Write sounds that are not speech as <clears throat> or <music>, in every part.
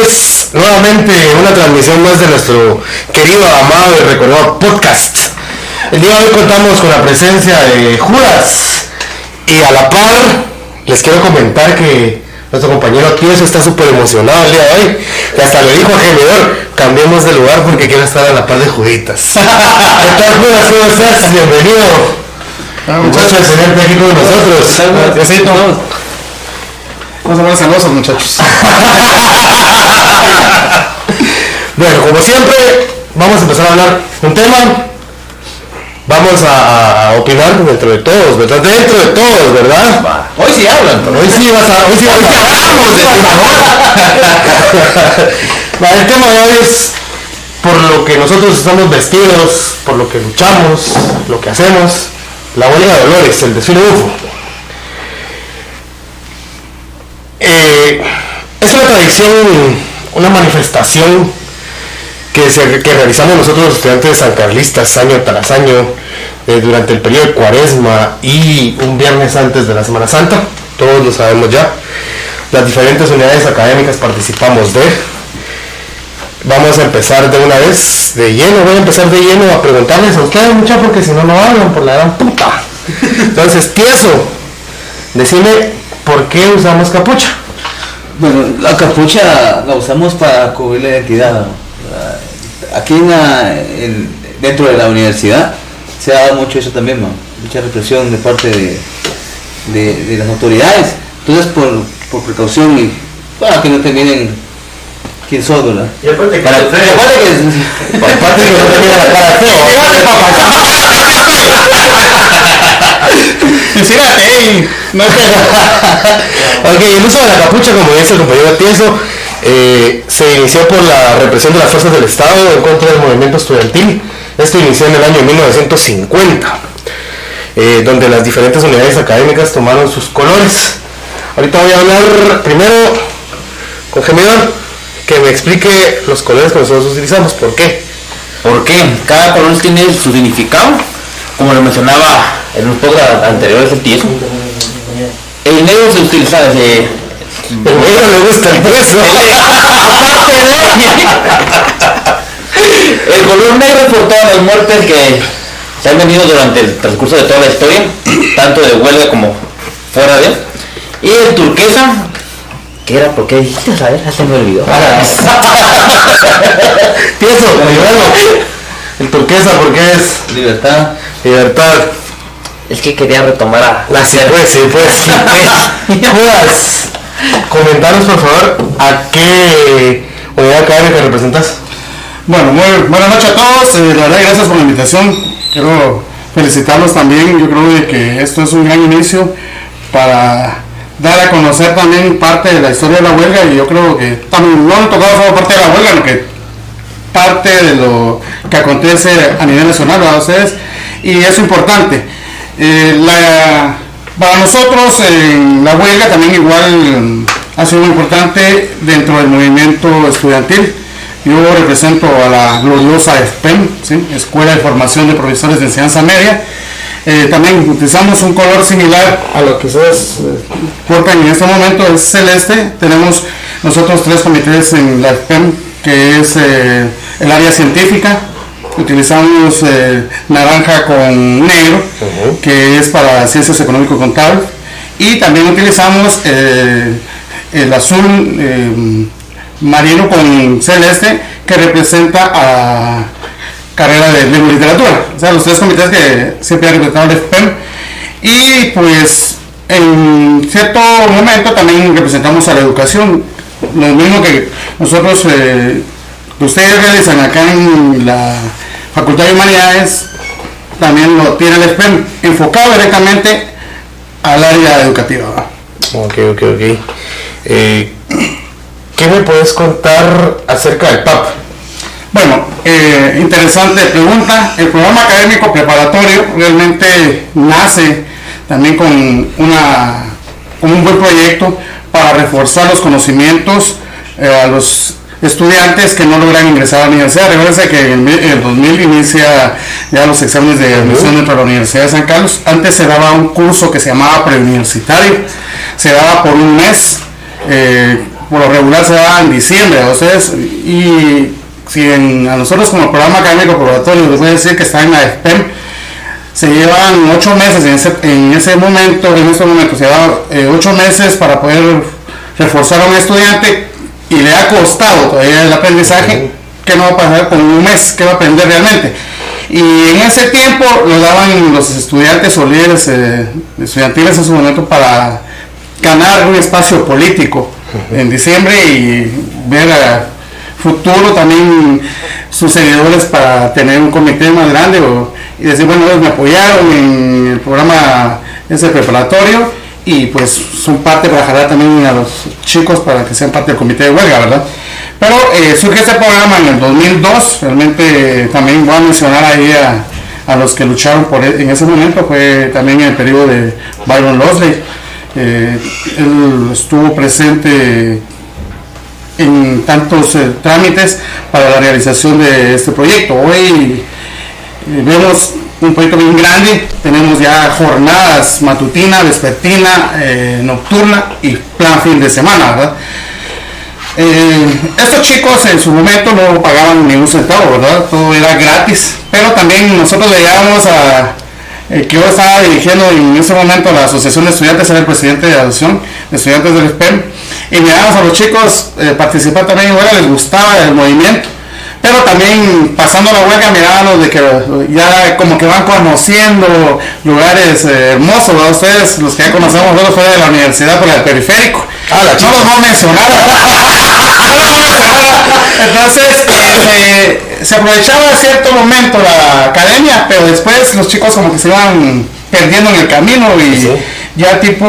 ustedes nuevamente una transmisión más de nuestro querido, amado y recordado podcast. El día de hoy contamos con la presencia de Judas y a la par les quiero comentar que nuestro compañero Tieso está súper emocionado el día de hoy y hasta le dijo a Gemidor, cambiemos de lugar porque quiero estar a la par de Juditas. <laughs> ¿Qué tal Judas? ¿Cómo estás? Bienvenido. Muchachos, de tenerte aquí con nosotros. Vamos a ver celosos, muchachos. <laughs> Bueno, como siempre, vamos a empezar a hablar un tema. Vamos a, a opinar dentro de todos, ¿verdad? Dentro de todos, ¿verdad? Hoy sí hablan, pero Hoy sí vas a, hoy sí, hoy sí hablamos de tema. <laughs> Va, El tema de hoy es por lo que nosotros estamos vestidos, por lo que luchamos, lo que hacemos, la huelga de Dolores, el desfile UFO. Eh, es una tradición, una manifestación que, que realizamos nosotros los estudiantes sancarlistas año tras año eh, durante el periodo de cuaresma y un viernes antes de la Semana Santa, todos lo sabemos ya. Las diferentes unidades académicas participamos de. Vamos a empezar de una vez de lleno, voy a empezar de lleno a preguntarles a ustedes muchachos porque si no no hablan por la gran puta. Entonces, tieso, decime por qué usamos capucha. Bueno, la capucha la usamos para cubrir la identidad. Aquí en la- en- dentro de la universidad se ha dado mucho eso también, ¿no? mucha represión de parte de, de- de las autoridades. Entonces, por, por precaución y para que no te miren quién sos, ¿verdad? Y aparte que Para- aparte que- no te mira la cara feo. <laughs> <laughs> <laughs> Fíjate, no <laughs> Ok, el uso de la capucha, como dice el compañero Tieso, eh, se inició por la represión de las fuerzas del Estado en contra del movimiento estudiantil. Esto inició en el año 1950, eh, donde las diferentes unidades académicas tomaron sus colores. Ahorita voy a hablar primero con Gemidor, que me explique los colores que nosotros utilizamos. ¿Por qué? ¿Por qué? Cada color tiene su significado, como lo mencionaba en un podcast anterior el tieso. El negro se utiliza desde... El negro le gusta el peso. <laughs> El color negro por todas las muertes que se han venido durante el transcurso de toda la historia, tanto de huelga como fuera de. Y el turquesa, ¿qué era? ¿Por qué dijiste? A ver, se me olvidó. El turquesa, porque es libertad. Libertad. Es que quería retomar a... La sí, pues, sí, pues, sí, <laughs> pues. Puedas comentaros, por favor, a qué unidad académica representas. Bueno, muy buenas noches a todos. eh, la verdad, gracias por la invitación. Quiero felicitarlos también. Yo creo de que esto es un gran inicio para dar a conocer también parte de la historia de la huelga y yo creo que también no han tocado solo parte de la huelga, sino que parte de lo que acontece a nivel nacional a ustedes y es importante. Eh, la- para nosotros en la huelga también igual mm, ha sido muy importante dentro del movimiento estudiantil. Yo represento a la gloriosa SPEM, ¿sí? Escuela de Formación de Profesores de Enseñanza Media. Eh, también utilizamos un color similar a lo que ustedes eh, portan en este momento, es celeste. Tenemos nosotros tres comités en la SPEM, que es el área científica. Utilizamos eh, naranja con negro, que es para ciencias económico-contables. Y también utilizamos eh, el azul eh, marino con celeste, que representa a carrera de lengua y literatura. O sea, los tres comités que siempre han representado el FPEM. Y pues en cierto momento también representamos a la educación. Lo mismo que nosotros, ustedes realizan acá en la Facultad de Humanidades, también lo tiene el FPEM, enfocado directamente al área educativa. ¿va? Ok, ok, ok. Eh, ¿Qué me puedes contar acerca del PAP? Bueno, eh, interesante pregunta. El programa académico preparatorio realmente nace también con, una, con un buen proyecto para reforzar los conocimientos eh, a los estudiantes que no logran ingresar a la universidad. Recuerden que en el, en el 2000 inicia ya los exámenes de admisión dentro de la Universidad de San Carlos. Antes se daba un curso que se llamaba preuniversitario. Se daba por un mes. eh, por lo regular se da en diciembre, ustedes, y si en- a nosotros como programa académico probatorio les voy a decir que está en la FPEM, se llevan ocho meses en ese, en ese momento, en este momento se llevan eh, ocho meses para poder reforzar a un estudiante y le ha costado todavía el aprendizaje, ¿qué no va a pasar con un mes? ¿Qué va a aprender realmente? Y en ese tiempo lo daban los estudiantes o líderes eh, estudiantiles en su momento para ganar un espacio político en diciembre y ver a futuro también sus seguidores para tener un comité más grande o- y decir, bueno, ellos me apoyaron en el programa ese preparatorio y pues son parte para jalar también a los chicos para que sean parte del comité de huelga, ¿verdad? Pero eh, surge este programa en el 2002, realmente eh, también voy a mencionar ahí a, a los que lucharon por e- en ese momento, fue también en el periodo de Byron Losley, Eh, él estuvo presente en tantos eh, trámites para la realización de este proyecto. Hoy vemos un proyecto bien grande, tenemos ya jornadas matutina, vespertina, eh, nocturna y plan fin de semana, ¿verdad? Eh, estos chicos en su momento no pagaban ni un centavo, ¿verdad? Todo era gratis, pero también nosotros llegábamos a, eh, que yo estaba dirigiendo en ese momento la Asociación de Estudiantes, era el presidente de la Asociación de Estudiantes del SPEM, y mirábamos a los chicos eh, participar también huelga, les gustaba el movimiento, pero también pasando la huelga mirábamos de que ya como que van conociendo lugares eh, hermosos, ¿verdad? Ustedes, los que ya conocemos nosotros fuera de la universidad, por el periférico. Ah, la no los <laughs> voy a mencionar, entonces, eh, se, aprovechaba cierto momento la academia, pero después los chicos como que se iban perdiendo en el camino y Sí. ya tipo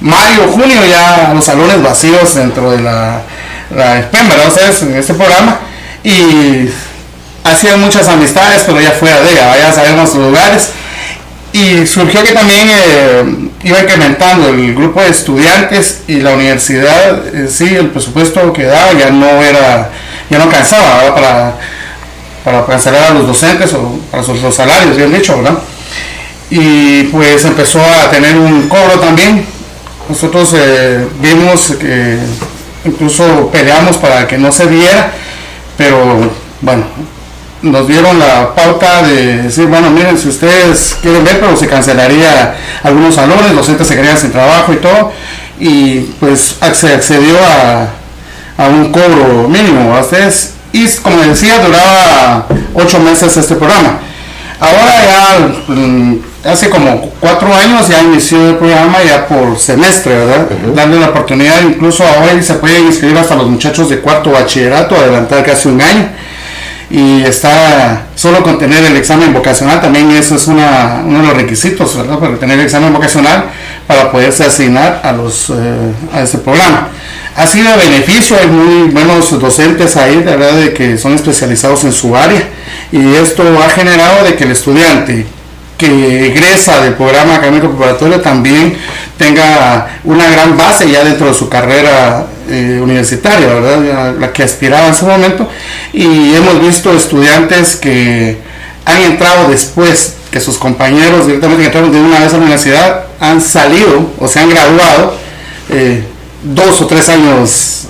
mayo, junio, ya los salones vacíos dentro de la, la ¿verdad? Ustedes en este programa. Y hacían muchas amistades, pero ya fuera de ella, ya sabemos los lugares. Y surgió que también eh, iba incrementando el grupo de estudiantes y la universidad, en sí, el presupuesto que daba ya no era, ya no alcanzaba para, para cancelar a los docentes o para sus salarios, bien dicho, ¿verdad? Y pues empezó a tener un cobro también. Nosotros eh, vimos que incluso peleamos para que no se diera, pero bueno, nos dieron la pauta de decir, bueno, miren, si ustedes quieren ver, pero se cancelaría algunos salones, los docentes se quedarían sin trabajo y todo, y pues se accedió a, a un cobro mínimo a ustedes, y como decía, duraba ocho meses este programa. Ahora ya, mm, hace como cuatro años ya inició el programa ya por semestre, ¿verdad? Darle la oportunidad, incluso hoy se pueden inscribir hasta los muchachos de cuarto bachillerato, adelantar casi un año y está solo con tener el examen vocacional, también eso es una, uno de los requisitos, ¿verdad? Para tener el examen vocacional para poderse asignar a, los, eh, a este programa. Ha sido de beneficio, hay muy buenos docentes ahí, de verdad, de que son especializados en su área y esto ha generado de que el estudiante que egresa del programa académico preparatorio también tenga una gran base ya dentro de su carrera eh, universitaria, ¿verdad? Ya La que aspiraba en su momento. Y hemos visto estudiantes que han entrado después que sus compañeros directamente que entraron de una vez a la universidad han salido o se han graduado eh, dos o tres años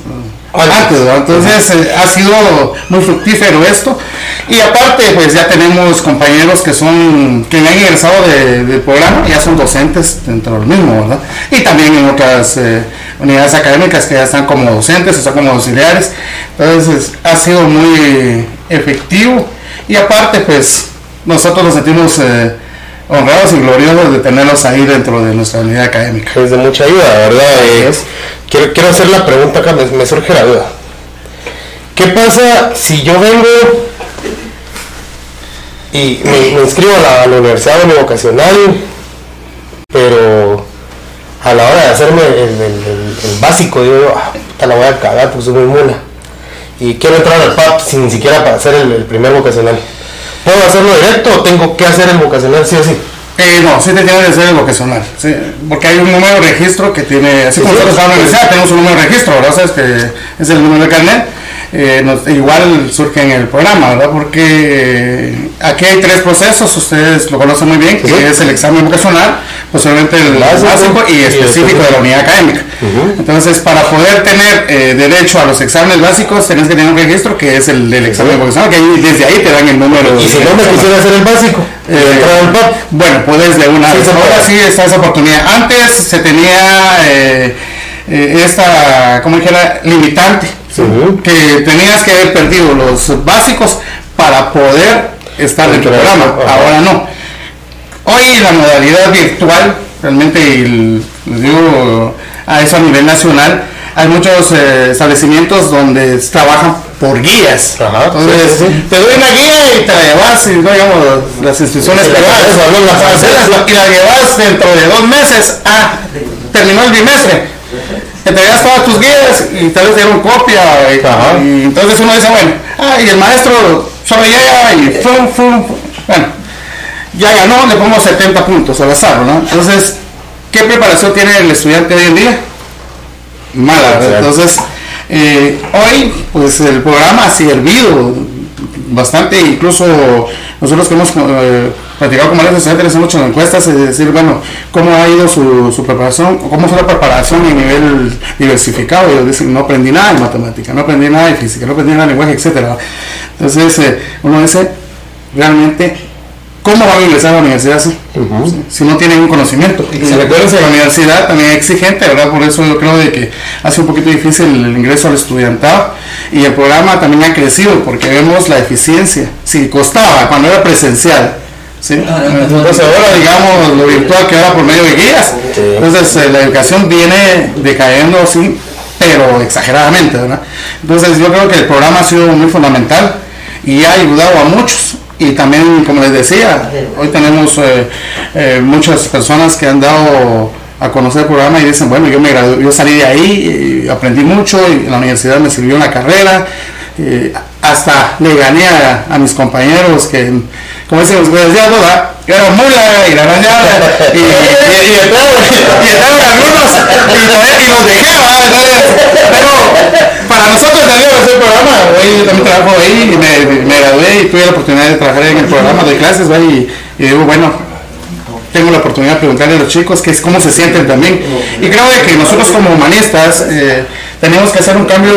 eh, antes, ¿verdad? Entonces eh, ha sido muy fructífero esto. Y aparte, pues ya tenemos compañeros que son, que han egresado de- del programa, ya son docentes dentro del mismo, ¿verdad? Y también en otras eh, unidades académicas que ya están como docentes, están como auxiliares. Entonces ha sido muy efectivo. Y aparte, pues nosotros nos sentimos eh, honrados y gloriosos de tenerlos ahí dentro de nuestra unidad académica. Es de mucha ayuda, ¿verdad? Eh, quiero, quiero hacer la pregunta acá, me, me surge la duda. ¿Qué pasa si yo vengo y me, me inscribo a la, a la universidad vocacional, pero a la hora de hacerme el, el- el- el básico, digo, ah, puta, la voy a cagar, pues soy muy mula. Y quiero entrar al PAP sin siquiera para hacer el, primer vocacional. ¿Puedo hacerlo directo o tengo que hacer el vocacional sí o sí? Eh, no, sí te tiene que ser el vocacional, sí, porque hay un número de registro que tiene, así como Sí, sí. nosotros en la universidad tenemos un número de registro, ¿verdad? Sabes que es el número de carnet, eh, nos- igual surge en el programa, ¿verdad? Porque eh, aquí hay tres procesos, ustedes lo conocen muy bien, que Sí. es el examen vocacional, posiblemente el Básico básico, y específico de la unidad académica. Ujú. Entonces, para poder tener eh, derecho a los exámenes básicos, tenés que tener un registro que es el del examen vocacional, que ahí- desde ahí te dan el número. Y si no me quisiera hacer el básico, Eh, bueno, puedes de una Sí, vez. Ahora sí está esa oportunidad. Antes se tenía eh, esta, como dijera, limitante, que tenías que haber perdido los básicos para poder estar dentro del programa. ajá. Ahora no. Hoy la modalidad virtual, realmente, el- les digo a eso a nivel nacional, hay muchos eh, establecimientos donde trabajan por guías. Ajá, Entonces, sí, sí, sí. te doy una guía y te la llevas, digamos las instituciones privadas, hablan las francelas. y la llevas dentro de dos meses. Ah, terminó el bimestre. Entregas todas tus guías y tal vez dieron copia. Y, Ajá. y entonces uno dice, bueno, ah, y el maestro solo llega y fum, fum, fum. bueno, ya ganó, le pongo 70 puntos al azar, ¿no? Entonces, ¿qué preparación tiene el estudiante hoy en día? Mala. Entonces, eh, hoy, pues el programa ha servido bastante, incluso nosotros que hemos eh, platicado con varios estudiantes, hecho encuestas, es decir, bueno, cómo ha ido su, su preparación, cómo fue la preparación a nivel diversificado, ellos dicen, no aprendí nada de matemática, no aprendí nada de física, no aprendí nada de lenguaje, etcétera. Entonces, eh, uno dice, realmente, ¿cómo van a ingresar a la universidad? Ujú. Sí, si no tienen un conocimiento. Y recuerden que la universidad también es exigente, ¿verdad? Por eso yo creo de que hace un poquito difícil el ingreso al estudiantado y el programa también ha crecido porque vemos la eficiencia. Si costaba cuando era presencial, ¿sí? Entonces ahora digamos lo virtual que ahora por medio de guías. Entonces eh, la educación viene decayendo así, pero exageradamente, ¿verdad? Entonces yo creo que el programa ha sido muy fundamental y ha ayudado a muchos. Y también, como les decía, hoy tenemos eh, eh, muchas personas que han dado a conocer el programa y dicen, bueno, yo me gradué, yo salí de ahí, y aprendí mucho y en la universidad me sirvió una carrera, eh, hasta le gané a, a mis compañeros que, como dicen los decía, ¿verdad? Yo era mula y la arañada y, y, y, entraron algunos y, los dejé, pero para nosotros salió ese programa, hoy yo también trabajo ahí y me, gradué y tuve la oportunidad de trabajar en el programa de clases. Y, y digo, bueno, tengo la oportunidad de preguntarle a los chicos que es cómo se sienten también. Y creo de que nosotros como humanistas eh, tenemos que hacer un cambio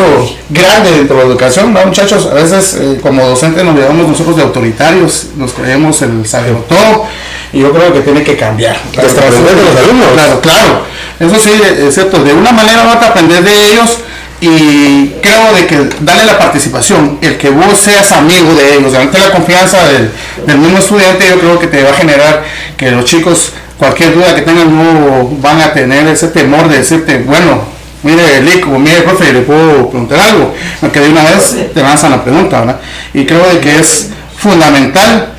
grande dentro de la educación, ¿no, muchachos? A veces eh, como docentes nos llevamos nosotros de autoritarios, nos creemos el saber todo y yo creo que tiene que cambiar. Aprender de los alumnos. Claro, claro. Eso sí, es cierto. De una manera u otra aprender de ellos y creo de que darle la participación, el que vos seas amigo de ellos, darte la confianza del, del mismo estudiante, yo creo que te va a generar que los chicos, cualquier duda que tengan, no van a tener ese temor de decirte, bueno, mire, Lico, mire, profe, le puedo preguntar algo, aunque de una vez te lanzan la pregunta, ¿verdad? Y creo de que es fundamental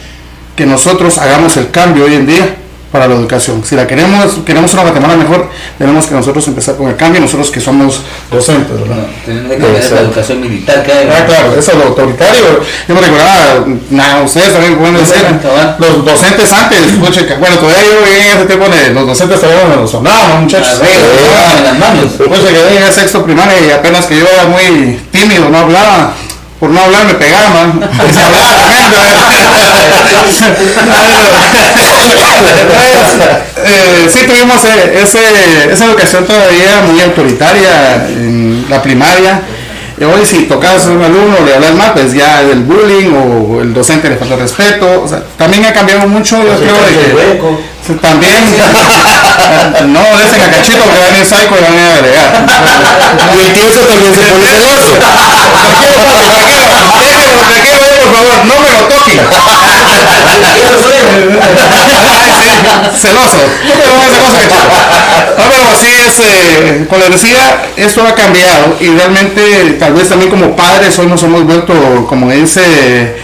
que nosotros hagamos el cambio hoy en día para la educación. Si la queremos, queremos una Guatemala mejor, tenemos que nosotros empezar con el cambio, nosotros que somos docentes, ¿verdad? Tenemos que cambiar esta educación militar que hay. Ah, claro, eso es lo autoritario. Yo me recordaba, nada, ustedes también pueden decir, los docentes antes, bueno, todavía yo en ese tiempo de los docentes todavía no los sonaban, muchachos. Ah, en las manos. Pues que a sexto primaria y apenas que yo era muy tímido, no hablaba. Por no hablar me pegaban. ¿eh? <laughs> Eh, sí tuvimos eh, ese, esa educación todavía muy autoritaria en la primaria. Hoy si tocas a un alumno, le hablas mal, pues ya el bullying o el docente le falta respeto. O sea, también ha cambiado mucho, yo creo de que también <laughs> no dicen a cachito que van a ir psycho y van a agregar. Y el tío también se pone celoso. Por favor, no me lo toquen. Celoso. No me celoso, cachito. Así es, eh, como les decía, esto ha cambiado y realmente tal vez también como padres hoy nos hemos vuelto, como dice,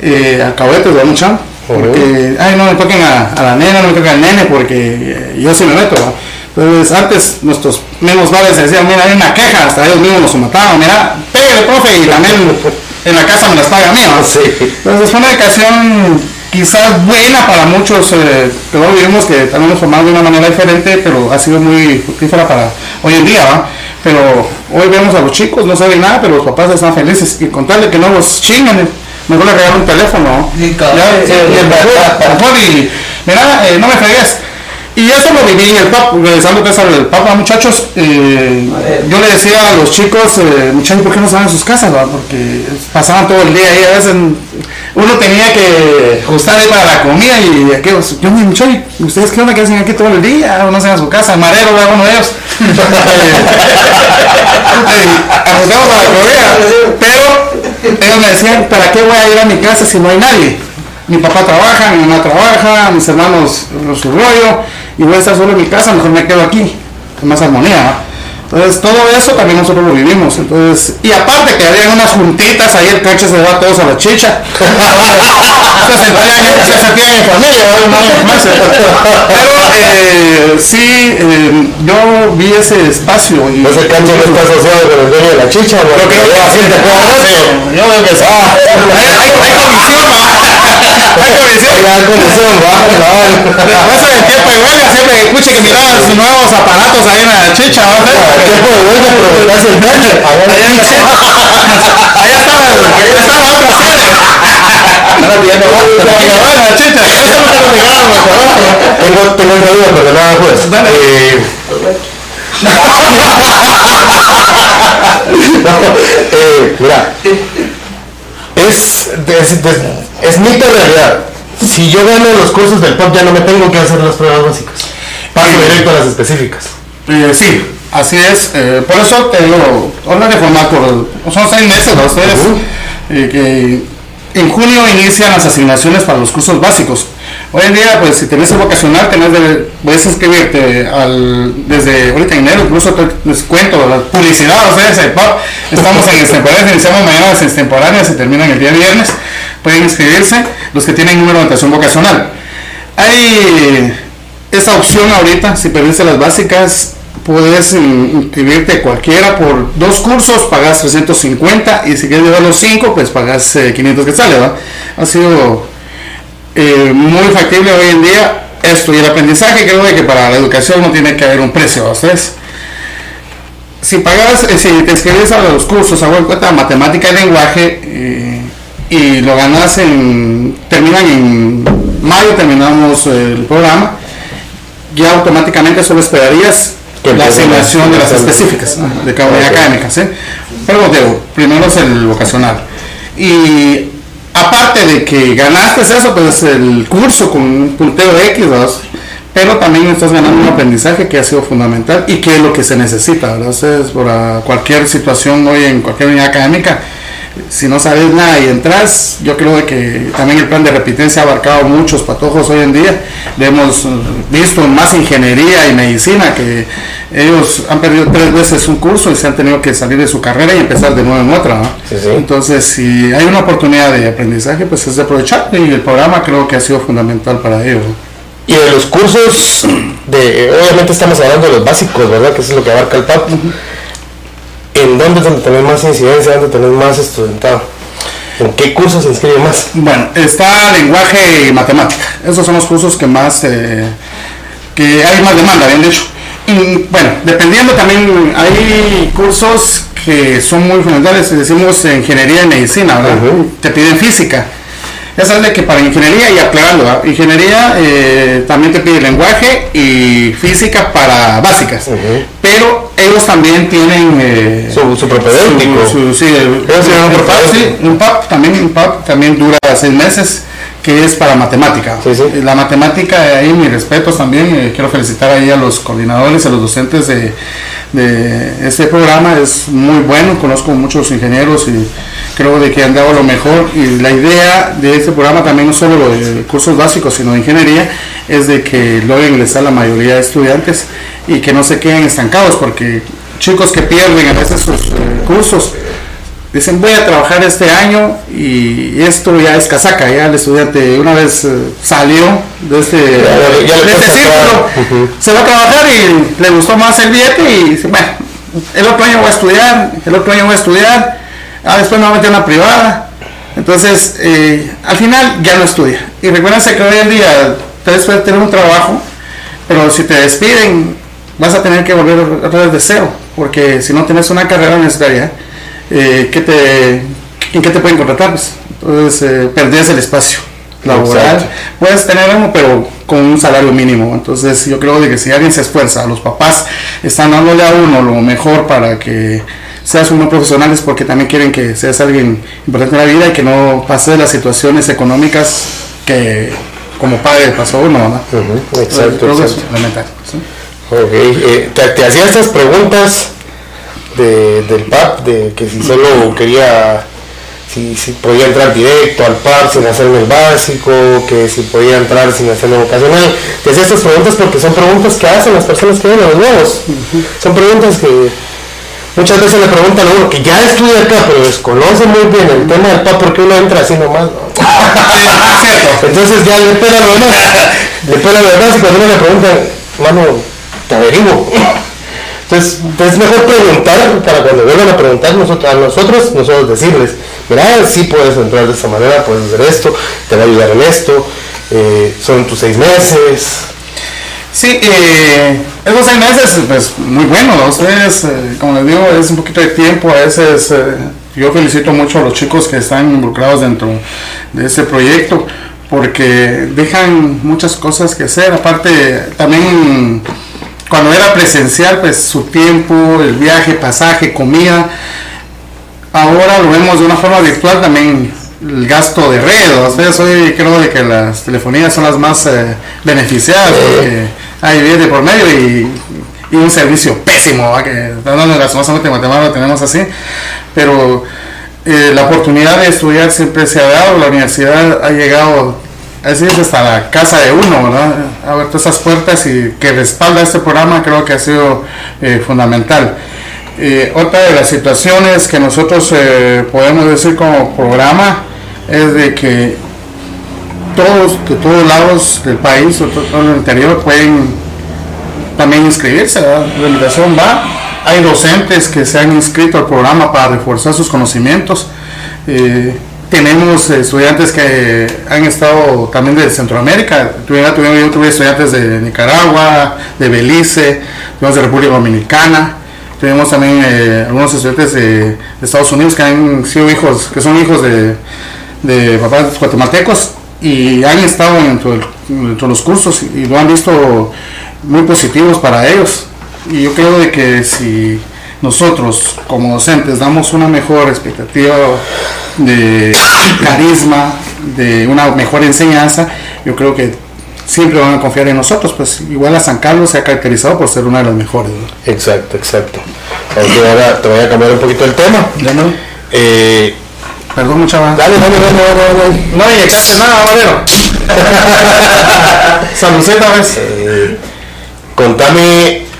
eh, alcahuetes, ¿verdad, muchacho? Porque, ay, no me toquen a, a la nena, no me toquen al nene, porque yo sí me meto. ¿va? Entonces, antes nuestros mismos padres decían, mira, hay una queja, hasta ellos mismos nos mataban, mira, pégale, profe, y también en la casa me las paga a mí. ¿va? <laughs> Sí. Entonces, fue una educación quizás buena para muchos, eh, hoy vivimos que también nos formamos de una manera diferente, pero ha sido muy fructífera para hoy en día, ¿va? Pero hoy vemos a los chicos, no saben nada, pero los papás están felices. Y contarle que no los chingan, mejor le regalan un teléfono. ¿no? Sí, cabrón. Ya, Sí, eh, sí. y mejor y, mira, eh, no me fregues. Y eso lo viví en el PAP, regresando pues al Papa, muchachos. eh, yo le decía a los chicos, eh, muchachos, ¿por qué no salen a sus casas? va? Porque pasaban todo el día ahí, a veces uno tenía que ajustar ahí para la comida y aquellos, yo me muchachos, ¿ustedes qué onda que hacen aquí todo el día? No se a su casa, marero era uno de ellos. <laughs> Ajustamos para la comida, pero ellos me decían, ¿para qué voy a ir a mi casa si no hay nadie? Mi papá trabaja, mi mamá trabaja, mis hermanos su rollo, y voy a estar solo en mi casa, mejor me quedo aquí, con más armonía. Entonces, todo eso también nosotros lo vivimos. Entonces, y aparte que había unas juntitas, ahí el coche se va todos a la chicha. <laughs> se sentían, se sentían en familia. Pero eh, sí, eh, yo vi ese espacio. Y, Ese cancho no está asociado con el dueño de la chicha. Yo creo que así te Yo creo que sí. Hay, hay, hay. Hay comisión. Ya condición, va, cabal. Por eso el tiempo de huelga siempre escuche que miraba sus nuevos aparatos ahí en la chicha, ¿va? Tiempo de vuelta, pero el Allá en la chicha. Allá estaba, allá estaba otra sede. La chicha. Tengo, tengo una duda, pero nada, pues. Eh, <laughs> no, eh, mira, es, es, es, mito realidad. Si yo gano los cursos del POP, ya no me tengo que hacer las pruebas básicas. Paso directo a las específicas. Eh, sí, así es. Eh, por eso te digo, habla de formato. Son seis meses. Ujú. eh, que en junio inician las asignaciones para los cursos básicos. Hoy en día, pues si tenés el vocacional, tenés de, puedes inscribirte al, desde ahorita en enero, incluso te, les cuento, la publicidad, ustedes, pop, estamos en extemporáneas, iniciamos mañana las extemporáneas, se terminan el día viernes, pueden inscribirse los que tienen número de orientación vocacional. Hay esta opción ahorita, si perdiste las básicas, puedes inscribirte cualquiera por dos cursos, pagas 350 y si quieres llevar los cinco, pues pagas eh, 500 que sale, ¿verdad? Ha sido eh, muy factible hoy en día esto y el aprendizaje creo de que para la educación no tiene que haber un precio, ¿ustedes? Si pagas, eh, si te inscribes a los cursos, en cuenta matemática y lenguaje eh, y lo ganas en, terminan en mayo, terminamos el programa, ya automáticamente solo esperarías la asignación de las específicas, de cada unidad Ok. académica, ¿sí? Pero digo, primero es el vocacional. Y aparte de que ganaste eso, pues el curso con un punteo X, ¿verdad? pero también estás ganando un aprendizaje que ha sido fundamental y que es lo que se necesita, ¿verdad? Entonces, para cualquier situación hoy en cualquier unidad académica, si no sabes nada y entras, yo creo que también el plan de repitencia ha abarcado muchos patojos hoy en día. Le hemos eh, visto más ingeniería y medicina que ellos han perdido tres veces un curso y se han tenido que salir de su carrera y empezar de nuevo en otra. ¿no? Sí, sí. Entonces, si hay una oportunidad de aprendizaje, pues es de aprovechar y el programa creo que ha sido fundamental para ello. ¿no? Y de los cursos, de, obviamente estamos hablando de los básicos, ¿verdad? Que eso es lo que abarca el PAP. ¿En dónde es donde tenés más incidencia, dónde tenés más estudiantado? ¿En qué cursos se inscribe más? Bueno, está lenguaje y matemática. Esos son los cursos que más, eh, que hay más demanda, bien dicho. Y bueno, dependiendo también, hay cursos que son muy fundamentales, decimos ingeniería y medicina, ¿verdad? Te piden física. Ya sabes de que para ingeniería, y aclarando, ¿verdad? ingeniería eh, también te pide lenguaje y física para básicas. Pero ellos también tienen eh, Su, su propedéutico. su- su- sí, el- Ellos tienen un el PAP, propedéutico. sí, un PAP también, un PAP también dura seis meses, que es para matemática. Sí, sí. Y La matemática, ahí mis respetos también, eh, quiero felicitar ahí a los coordinadores, a los docentes de, de este programa, es muy bueno, conozco muchos ingenieros y creo de que han dado lo mejor y la idea de este programa también no solo lo de cursos básicos, sino de ingeniería, es de que logren ingresar la mayoría de estudiantes y que no se queden estancados, porque chicos que pierden a veces sus eh, cursos, dicen voy a trabajar este año y esto ya es casaca, ya el estudiante una vez eh, salió de este, ya- ya le de este círculo, se va a trabajar y le gustó más el billete y dice, bueno, el otro año voy a estudiar, el otro año voy a estudiar, ah, después me voy a meter en privada. Entonces, eh, al final ya no estudia. Y recuérdense que hoy en día ustedes pueden tener un trabajo, pero si te despiden, vas a tener que volver otra vez de cero, porque si no tienes una carrera necesaria, eh, ¿qué te, ¿en qué te pueden contratar? Pues, Entonces, eh, perdés el espacio laboral. Exacto. Puedes tener uno, pero con un salario mínimo. Entonces, yo creo de que si alguien se esfuerza, los papás están dándole a uno lo mejor para que seas uno profesional es porque también quieren que seas alguien importante en la vida y que no pases las situaciones económicas que como padre pasó uno, Exacto, que es elemental, ¿sí? Ok, eh, te, te hacía estas preguntas de, del PAP, de que si solo quería, si, si podía entrar directo al PAP sin hacerme el básico, que si podía entrar sin hacerme vocacional. Te hacía estas preguntas porque son preguntas que hacen las personas que vienen a los nuevos. Son preguntas que muchas veces le preguntan a uno que ya estudia acá, pero desconoce muy bien el tema del PAP porque uno entra así nomás. ¿no? <laughs> Entonces ya le pela lo demás. Le pela lo demás y cuando uno le preguntan, mano, te averiguo. Entonces es mejor preguntar para cuando vuelvan a preguntar nosotros, a nosotros, nosotros decirles, mira, sí puedes entrar de esta manera, puedes hacer esto, te va a ayudar en esto, eh, son tus seis meses. Sí, eh, esos seis meses, pues muy bueno. ¿no? Ustedes, eh, como les digo, es un poquito de tiempo. A veces eh, yo felicito mucho a los chicos que están involucrados dentro de este proyecto porque dejan muchas cosas que hacer. Aparte, también cuando era presencial, pues su tiempo, el viaje, pasaje, comida. Ahora lo vemos de una forma virtual también el gasto de red. O sea, hoy creo de que las telefonías son las más eh, beneficiadas porque hay red de por medio y, y un servicio pésimo, ¿va? que las más de Guatemala lo tenemos así, pero eh, la oportunidad de estudiar siempre se ha dado, la universidad ha llegado así es hasta la casa de uno, ¿verdad? Abierto esas puertas y que respalda este programa creo que ha sido eh, fundamental. Eh, otra de las situaciones que nosotros eh, podemos decir como programa es de que todos, de todos lados del país, o to- todo el interior, pueden también inscribirse. ¿verdad? La invitación va. Hay docentes que se han inscrito al programa para reforzar sus conocimientos. Tenemos eh, estudiantes que han estado también de Centroamérica. Yo tuve estudiantes de Nicaragua, de Belice, tuvimos de República Dominicana. Tenemos también eh, algunos estudiantes de, de Estados Unidos que han sido hijos, que son hijos de, de papás guatemaltecos y han estado dentro, del- dentro de los cursos y lo han visto muy positivos para ellos. Y yo creo de que si nosotros como docentes damos una mejor expectativa de carisma, de una mejor enseñanza, yo creo que siempre van a confiar en nosotros. Pues igual a San Carlos se ha caracterizado por ser una de las mejores. ¿no? Exacto, exacto. Ahora te voy a cambiar un poquito el tema. ¿no? Eh, Perdón, mucha más. dale, dale, dale, dale, dale. No inyectaste nada, Valero. <laughs> Saludcita, ¿ves? Eh, contame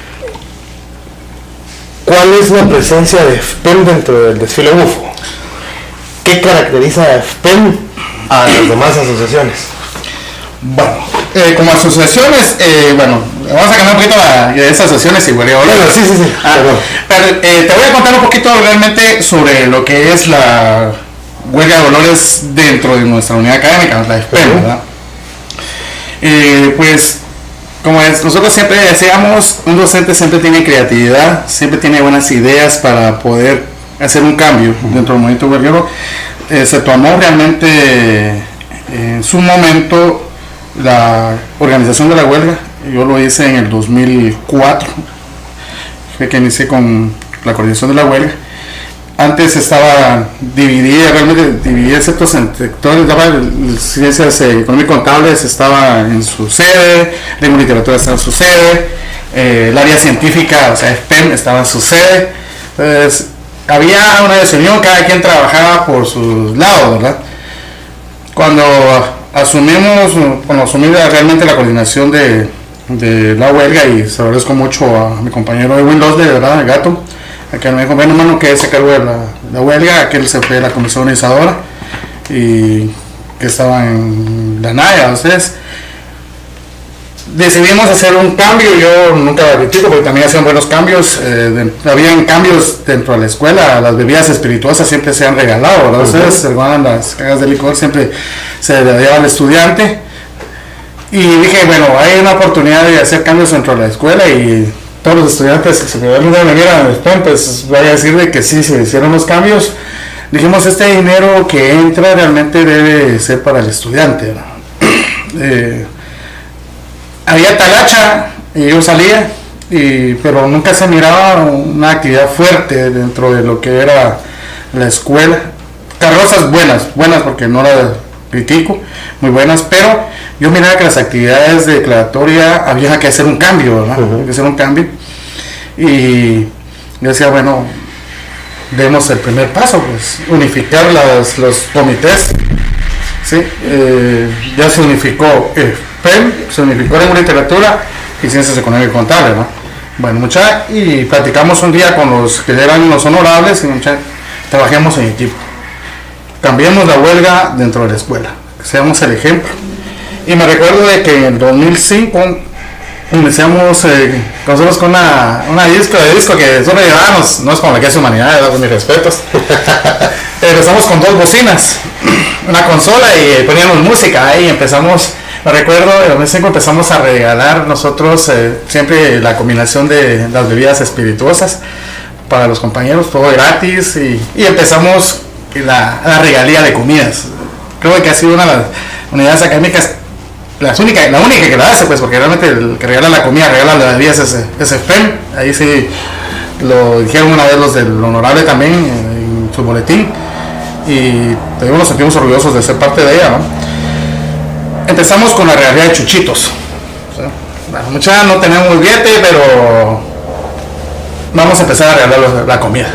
cuál es la presencia de FPEN dentro del desfile UFO. ¿Qué caracteriza a FPEN a las demás asociaciones? Bueno, eh, como asociaciones, eh, bueno, vamos a cambiar un poquito la, de esas asociaciones y bueno, Bueno, sí, sí, sí. Ah, pero, eh, te voy a contar un poquito realmente sobre lo que es la huelga de dolores dentro de nuestra unidad académica, la FPEN, Ujú. ¿verdad? Pues, como es, nosotros siempre decíamos, un docente siempre tiene creatividad, siempre tiene buenas ideas para poder hacer un cambio dentro del movimiento huelguero. Eh, se tomó realmente eh, en su momento la organización de la huelga, yo lo hice en el 2004, fue que inicié con la coordinación de la huelga. Antes estaba dividida, realmente dividida ciertos sectores, daba ciencias eh, económicas y contables estaba en su sede, lengua y literatura estaba en su sede, eh, el área científica, o sea, STEM estaba en su sede. Entonces, había una desunión, cada quien trabajaba por sus lados, ¿verdad? Cuando asumimos, cuando asumí realmente la coordinación de, la huelga y se agradezco mucho a mi compañero de Windows de verdad, el gato, que me dijo, ven hermano que se cargó de la, la huelga, aquel se fue de la comisión organizadora y que estaba en la NAYA, ustedes. Decidimos hacer un cambio, yo nunca lo critico porque también hacían buenos cambios, eh, de- habían cambios dentro de la escuela, las bebidas espirituosas siempre se han regalado, ¿verdad? Ustedes se guardan las cajas de licor, siempre se le lleva al estudiante. Y dije, bueno, hay una oportunidad de hacer cambios dentro de la escuela y todos los estudiantes que se quedaron de venir a Spam, pues voy a decir de que sí, se hicieron los cambios. Dijimos, este dinero que entra realmente debe ser para el estudiante. ¿no? <clears throat> Eh, había talacha y yo salía, y, pero nunca se miraba una actividad fuerte dentro de lo que era la escuela. Carrozas buenas, buenas porque no la critico, muy buenas, pero yo miraba que las actividades de declaratoria había que hacer un cambio, ¿verdad? Había que hacer un cambio. Y yo decía, bueno, demos el primer paso, pues, unificar las, los comités. ¿sí? Eh, ya se unificó el PEM, se unificó en literatura y ciencias económicas y contables, ¿no? Bueno, mucha, y platicamos un día con los que eran los honorables y mucha, trabajemos en equipo. Cambiemos la huelga dentro de la escuela, seamos el ejemplo. Y me recuerdo de que en 2005 iniciamos eh, nosotros con una, una disco de disco que solo llevábamos, no es como la que es humanidad, ¿verdad? mis respetos. <laughs> empezamos con dos bocinas, una consola y poníamos música ahí empezamos, me recuerdo, en 2005 empezamos a regalar nosotros eh, siempre la combinación de las bebidas espirituosas para los compañeros, todo gratis y, y empezamos la, regalía de comidas. Creo que ha sido una de las unidades académicas las única, la única que la hace, pues, porque realmente el que regala la comida, regala las bebidas es, es FEM. Ahí sí lo dijeron una vez los del honorable también eh, en su boletín. Y también nos sentimos orgullosos de ser parte de ella, ¿no? Empezamos con la regalía de chuchitos. Bueno, mucha no tenemos billete, pero vamos a empezar a regalar la comida.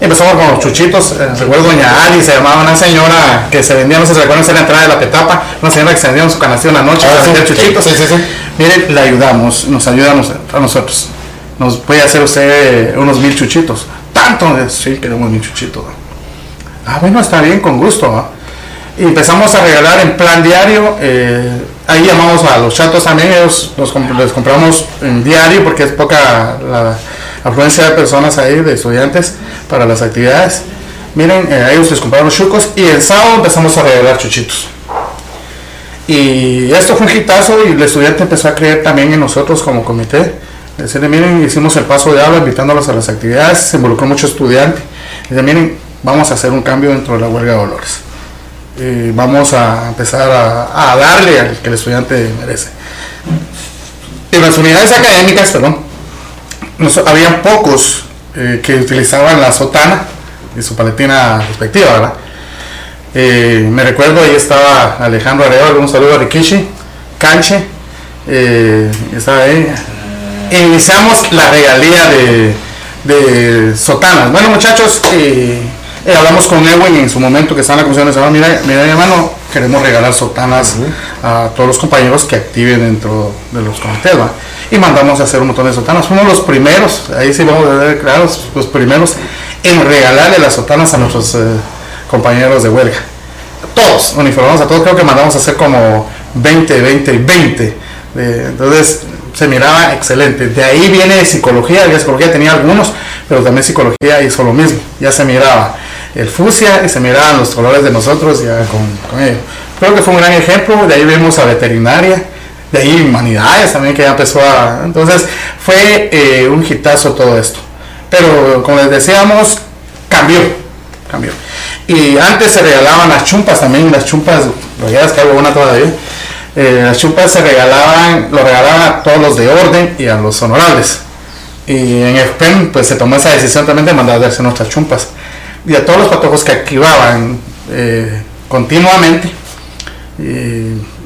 Empezamos con los chuchitos, eh, recuerdo doña Ali, se llamaba una señora que se vendía, no sé si recuerdan, era la entrada de la petapa, una señora que se vendía en su canastilla en la noche Ah, para sí, vender chuchitos. sí, sí, sí. Miren, le ayudamos, nos ayuda a nos- a nosotros. Nos puede hacer usted unos mil chuchitos. Tanto, sí, queremos mil chuchitos. Ah, bueno, está bien, con gusto. ¿no? Y empezamos a regalar en plan diario. eh, ahí llamamos a los chatos también, ellos los comp- les compramos en diario porque es poca la afluencia de personas ahí, de estudiantes, para las actividades. Miren, eh, ellos les compraron chucos y el sábado empezamos a regalar chuchitos. Y esto fue un hitazo y el estudiante empezó a creer también en nosotros como comité. Decirle, miren, hicimos el paso de habla invitándolos a las actividades, se involucró mucho estudiante. Dice, miren, vamos a hacer un cambio dentro de la huelga de dolores. Y vamos a empezar a, a darle al que el estudiante merece. En las unidades académicas, perdón, nos- habían pocos eh, que utilizaban la sotana y su paletina respectiva, ¿verdad? Eh, me recuerdo ahí estaba Alejandro Arevalo, un saludo a Rikishi, Canche, eh, estaba ahí. Iniciamos la regalía de, de sotanas. Bueno muchachos, eh, hablamos con Edwin en su momento que estaba en la comisión de salud, mira, mira hermano, queremos regalar sotanas a todos los compañeros que activen dentro de los comités, ¿va? Y mandamos a hacer un montón de sotanas. Fuimos los primeros, ahí sí vamos a ver claros, los primeros en regalarle las sotanas a nuestros eh, compañeros de huelga. Todos, uniformamos a todos, creo que mandamos a hacer como 20, 20 y 20. Eh, entonces se miraba excelente. De ahí viene psicología, la psicología tenía algunos, pero también psicología hizo lo mismo. Ya se miraba el fucsia y se miraban los colores de nosotros ya con, con ello. Creo que fue un gran ejemplo, de ahí vimos a veterinaria, de ahí humanidades también que ya empezó a... Entonces fue eh, un hitazo todo esto. Pero como les decíamos, cambió, cambió. Y antes se regalaban las chumpas también, las chumpas, regalas que hago una todavía. eh, las chumpas se regalaban, lo regalaban a todos los de orden y a los honorables. Y en FPEM pues se tomó esa decisión también de mandar hacer nuestras chumpas. Y a todos los patojos que activaban eh, continuamente,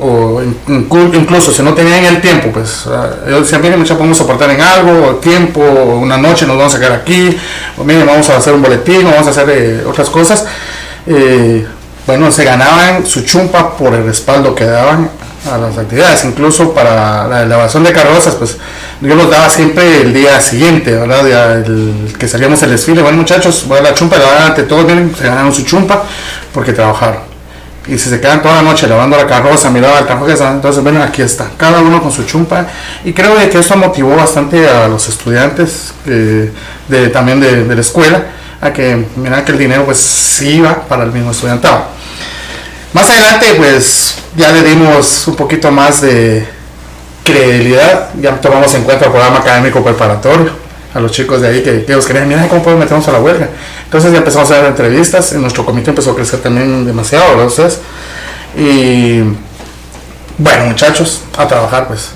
o in- inclu- incluso si no tenían el tiempo, pues ellos decían, miren, muchachos, podemos aportar en algo, tiempo, una noche nos vamos a quedar aquí, o miren, vamos a hacer un boletín, vamos a hacer eh, otras cosas. Eh, bueno, se ganaban su chumpa por el respaldo que daban a las actividades, incluso para la elevación de carrozas, pues yo los daba siempre el día siguiente, ¿verdad? El, que salíamos el desfile, bueno muchachos, voy a la chumpa, la ante todos, miren, se ganaron su chumpa porque trabajaron. Y si se quedan toda la noche lavando la carroza, miraba el carroza, entonces ven, aquí está, cada uno con su chumpa. Y creo que esto motivó bastante a los estudiantes eh, de, también de, de la escuela a que miran que el dinero pues sí iba para el mismo estudiantado. Más adelante pues ya le dimos un poquito más de credibilidad, ya tomamos en cuenta el programa académico preparatorio a los chicos de ahí que, que ellos querían, mira, ¿cómo podemos meternos a la huelga? Entonces ya empezamos a hacer entrevistas, en nuestro comité empezó a crecer también demasiado, ¿verdad ustedes? Y bueno, muchachos, a trabajar pues.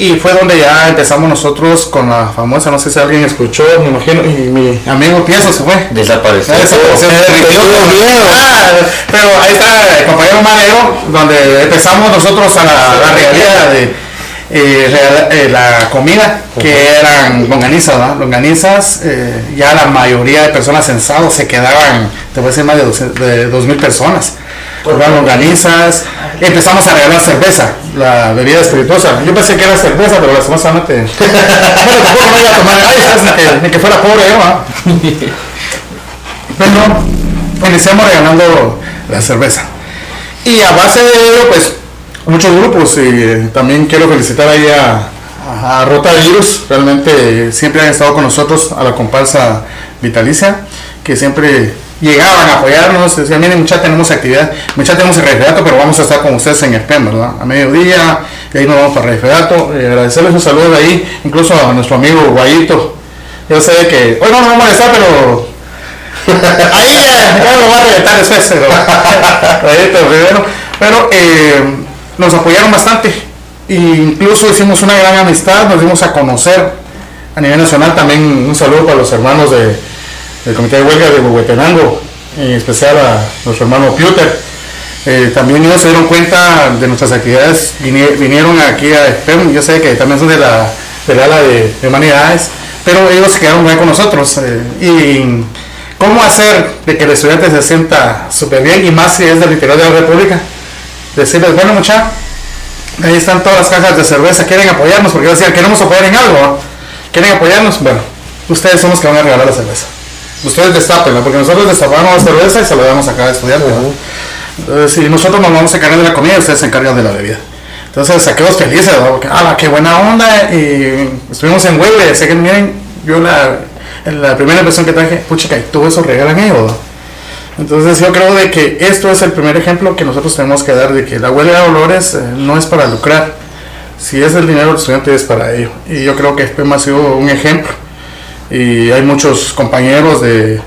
Y fue donde ya empezamos nosotros con la famosa, no sé si alguien escuchó, me imagino, y mi amigo Tieso se fue. Desapareció. Ya desapareció. Ah, pero ahí está el compañero Madero, donde empezamos nosotros a la, la realidad de eh, eh, la comida, que eran longanizas, ¿verdad? Longanizas, eh, ya la mayoría de personas censados se quedaban, te voy a decir, más de, 200 de 2.000 personas. Eran longanizas, empezamos a regalar cerveza, la bebida espirituosa. Yo pensé que era cerveza, pero lastimosamente. <laughs> bueno, tampoco no iba a tomar, ay, ni que, fuera pobre. <laughs> Pero iniciamos regalando la cerveza. Y a base de ello, pues, muchos grupos. Y también quiero felicitar ahí a, a Rotavirus. Realmente siempre han estado con nosotros a la comparsa vitalicia, que siempre llegaban a apoyarnos. Decían, miren, muchachos, tenemos actividad. Muchachos, tenemos el referato, pero vamos a estar con ustedes en el PEM, ¿verdad? A mediodía, y ahí nos vamos para el referato. Eh, agradecerles un saludo de ahí, incluso a nuestro amigo Guayito. Yo sé que hoy no nos va a molestar, pero <laughs> Ahí ya, ya lo va a reventar después. Pero, <laughs> Ahorita primero. pero eh, nos apoyaron bastante. E incluso hicimos una gran amistad, nos dimos a conocer a nivel nacional. También un saludo para los hermanos de, del Comité de Huelga de Huehuetenango, en especial a nuestro hermano Piuter. Eh, también ellos se dieron cuenta de nuestras actividades, vinie- vinieron aquí a SPEM, yo sé que también son de la, del ala de, de humanidades, pero ellos se quedaron muy con nosotros. eh, y cómo hacer de que el estudiante se sienta súper bien y más si es del interior de la República. Decirles, bueno muchachos, ahí están todas las cajas de cerveza, quieren apoyarnos, porque yo decía, queremos apoyar en algo, quieren apoyarnos, bueno, ustedes son los que van a regalar la cerveza. Ustedes destapenla, porque nosotros destapamos la cerveza y se la damos a cada estudiante. ¿no? Entonces, si nosotros nos vamos a encargar de la comida, ustedes se encargan de la bebida. Entonces, saquemos felices, ¿no? Porque, ah, qué buena onda. Y estuvimos en y decía que, miren, yo la, la primera impresión que traje, pucha, que todo eso regalan ellos. Entonces, yo creo de que esto es el primer ejemplo que nosotros tenemos que dar de que la huelga de dolores eh, no es para lucrar. Si es el dinero del estudiante, es para ello. Y yo creo que FPEM ha sido un ejemplo. Y hay muchos compañeros de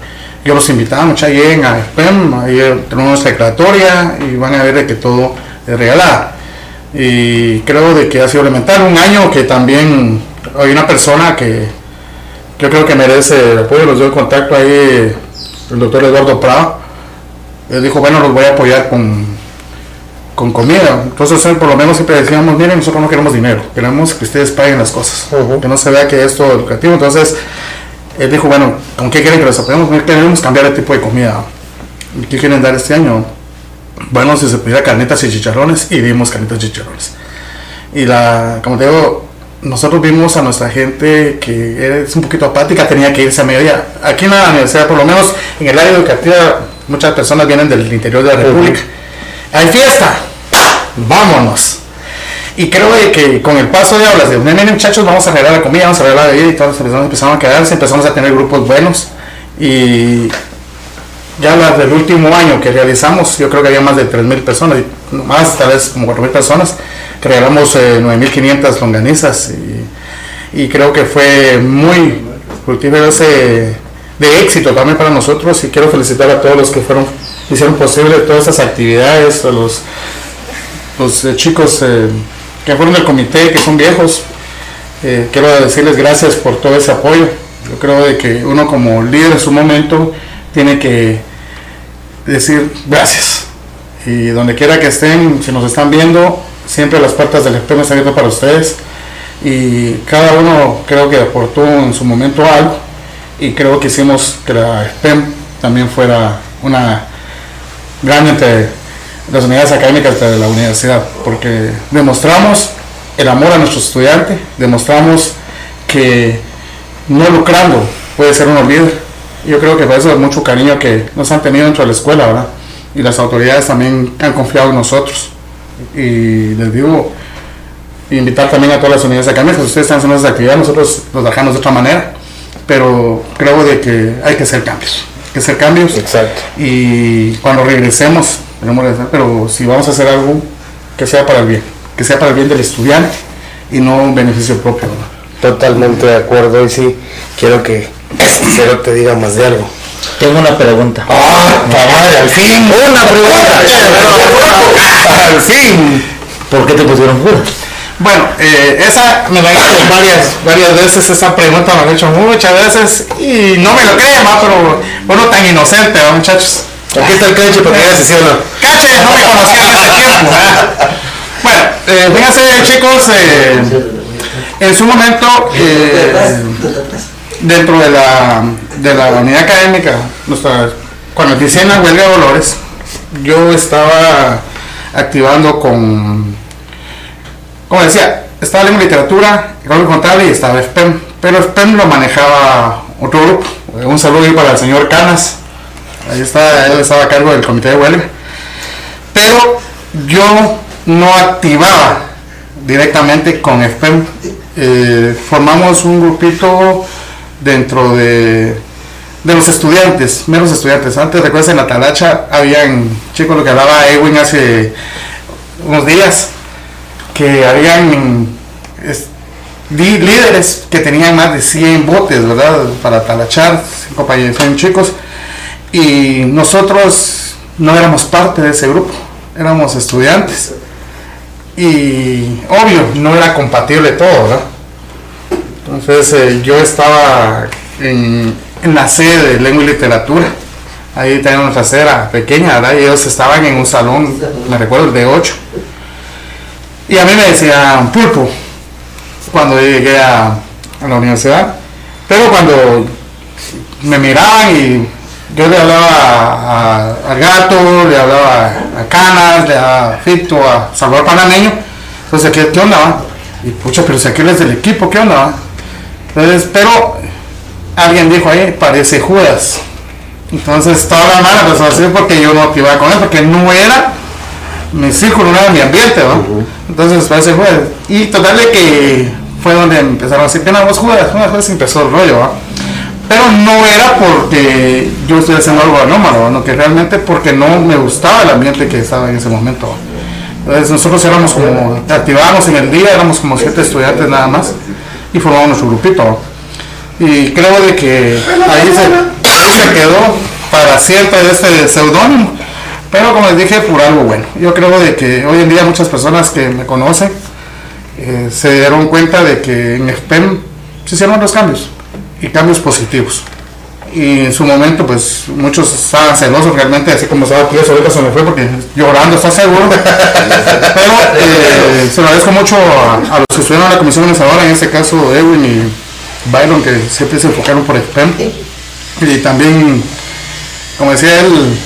yo los invitaba mucha lleguen a FPEM, ahí tenemos nuestra declaratoria y van a ver de que todo es regalado. Y creo de que ha sido elemental. Un año que también hay una persona que yo creo que merece el apoyo, los doy contacto ahí, el doctor Eduardo Prado. Él dijo, bueno, los voy a apoyar con, con comida. Entonces, eh, por lo menos siempre decíamos, miren, nosotros no queremos dinero, queremos que ustedes paguen las cosas, que no se vea que es todo educativo. Entonces, él dijo, bueno, ¿con qué quieren que los apoyemos? Queremos cambiar el tipo de comida. ¿Qué quieren dar este año? Bueno, si se pudiera carnitas y chicharrones, y dimos carnitas y chicharrones. Y la, como te digo, nosotros vimos a nuestra gente que es un poquito apática, tenía que irse a mediodía. Aquí en la universidad, por lo menos en el área educativa, muchas personas vienen del interior de la República. Hay fiesta, vámonos. Y creo que con el paso de hablas de, miren muchachos, vamos a arreglar la comida, vamos a arreglar la bebida y todas las personas empezaron a quedarse, empezamos a tener grupos buenos. Y ya las del último año que realizamos, yo creo que había más de 3.000 personas, más tal vez como 4.000 personas, que regalamos eh, 9.500 longanizas y, y creo que fue muy fructífero ese de éxito también para nosotros y quiero felicitar a todos los que fueron hicieron posible todas esas actividades, a los, los eh, chicos eh, que fueron del comité, que son viejos, eh, quiero decirles gracias por todo ese apoyo. Yo creo de que uno como líder en su momento tiene que decir gracias. Y donde quiera que estén, si nos están viendo, siempre las puertas del SPEM están abiertas para ustedes. Y cada uno creo que aportó en su momento algo. Y creo que hicimos que la SPEM también fuera una gran entre las unidades académicas de la universidad. Porque demostramos el amor a nuestro estudiante, demostramos que no lucrando puede ser uno líder. Yo creo que por eso es mucho cariño que nos han tenido dentro de la escuela, ¿verdad? Y las autoridades también han confiado en nosotros. Y les digo, invitar también a todas las unidades académicas, ustedes están haciendo esas actividades, nosotros los dejamos de otra manera, pero creo de que hay que hacer cambios, hay que hacer cambios. Exacto. Y cuando regresemos, tenemos que regresar, pero si vamos a hacer algo, que sea para el bien, que sea para el bien del estudiante, y no un beneficio propio. ¿no? Totalmente de acuerdo y sí, quiero que Cero te diga más de algo. Tengo una pregunta. ¡Ah, madre, al fin! ¡Una pregunta! ¡Al fin! ¿Por qué te pusieron Judas? Bueno, eh, esa me la han hecho varias, varias veces, esa pregunta me la han hecho muchas veces y no me lo creen, ¿va? pero uno tan inocente, ¿va, muchachos. Aquí está el cache para que veas si no. Cache, no me conocía en ese tiempo. ¿verdad? Bueno, eh, fíjense chicos, eh, en su momento, eh, dentro de la, de la unidad académica, nuestra, cuando inicié en la huelga de dolores, yo estaba activando con, como decía, estaba en literatura, económico contable y estaba SPEM, pero SPEM lo manejaba otro grupo. Un saludo para el señor Canas, ahí está, él estaba a cargo del comité de huelga. Pero yo no activaba directamente con FPEM. Eh, formamos un grupito dentro de, de los estudiantes, menos estudiantes. Antes, recuerdas, en la Talacha habían chicos, lo que hablaba Edwin hace unos días, que habían líderes que tenían más de 100 botes, ¿verdad? Para talachar, compañeros, 100 chicos. Y nosotros no éramos parte de ese grupo, éramos estudiantes. Y obvio, no era compatible todo, ¿verdad? Entonces eh, yo estaba en, la sede de lengua y literatura. Ahí teníamos nuestra sede pequeña, ¿verdad? Y ellos estaban en un salón, me recuerdo, de 8. Y a mí me decían pulpo cuando llegué a, a la universidad. Pero cuando me miraban y yo le hablaba a- a- al gato, le hablaba a Canas, le hablaba a Fito, a Salvador Panameño. Entonces, ¿qué, qué onda? Y pucha, pero si aquel es del equipo, ¿qué onda? Entonces, pero alguien dijo ahí, parece Judas. Entonces, toda la mala resolución porque yo no activaba con él, porque no era mi círculo, no mi ambiente, ¿no? Entonces, parece Judas. Y total de que fue donde empezaron a decir que no, vos una vez empezó el rollo, ¿va? Pero no era porque yo estoy haciendo algo anómalo, ¿no? que realmente porque no me gustaba el ambiente que estaba en ese momento. Entonces nosotros éramos como, activábamos en el día, éramos como siete estudiantes nada más y formamos nuestro grupito. Y creo de que ahí se, ahí se quedó para siempre este seudónimo. Pero como les dije, por algo bueno. Yo creo de que hoy en día muchas personas que me conocen eh, se dieron cuenta de que en SPEM se hicieron los cambios y cambios positivos. Y en su momento, pues muchos estaban celosos realmente, así como estaba aquí, eso ahorita se me fue porque llorando, está seguro. <laughs> Pero eh, se lo agradezco mucho a, los que estuvieron en la comisión organizadora, en este caso Edwin y Byron, que siempre se enfocaron por SPEM. Y también, como decía él,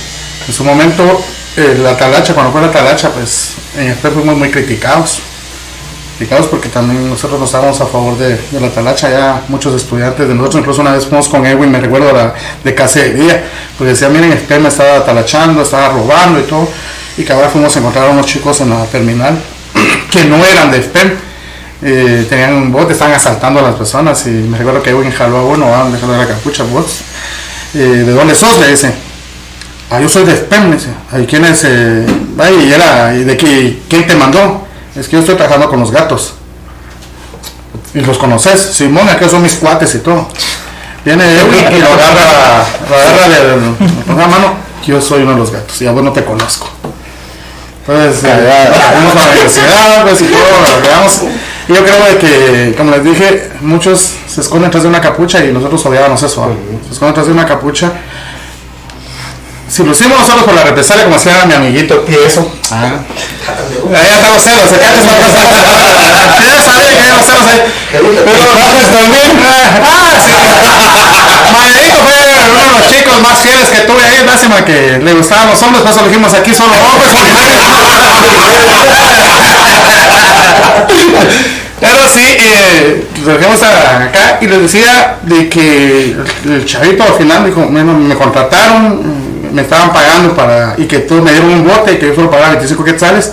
en su momento, eh, la talacha, cuando fue la talacha, pues en SPEM fuimos muy criticados. Criticados porque también nosotros no estábamos a favor de, la talacha, ya muchos estudiantes de nosotros, incluso una vez fuimos con Edwin, me recuerdo de cacería, pues decía, miren, el SPEM estaba talachando, estaba robando y todo, y que ahora fuimos a encontrar a unos chicos en la terminal <clears throat> que no eran de SPEM, eh, tenían un bote, estaban asaltando a las personas y me recuerdo que Edwin jaló a uno, ah, jaló la capucha, vos, eh, ¿de dónde sos? Le dice, ah, yo soy de SPEM, me dice, ¿y quién es? Eh? Ay, y era, ¿y de qué, quién te mandó? Es que yo estoy trabajando con los gatos. Y los conoces, Simón, aquí son mis cuates y todo. Viene y lo agarra, <laughs> lo agarra del, con la mano, yo soy uno de los gatos, y a vos no te conozco. Entonces, eh, fuimos a la universidad, pues, y todo, lo llegamos. Y yo creo de que, como les dije, muchos se esconden tras de una capucha y nosotros odiábamos eso, ¿va? se esconden tras de una capucha. Si lo hicimos nosotros por la represalia, como decía mi amiguito, y eso. Ah. Ahí estamos celos, acá estamos celos. <laughs> Sí, ya sabía que habíamos celos ahí. Pero bajas también. Ah, sí. <laughs> Fue uno de los chicos más fieles que tuve ahí, lástima que le gustaban los hombres, por eso elegimos aquí solo hombres. Pero sí, eh, lo dejamos acá y les decía de que el chavito al final dijo, bueno, me contrataron, me estaban pagando para, y que todos me dieron un bote y que yo solo pagaba 25 quetzales.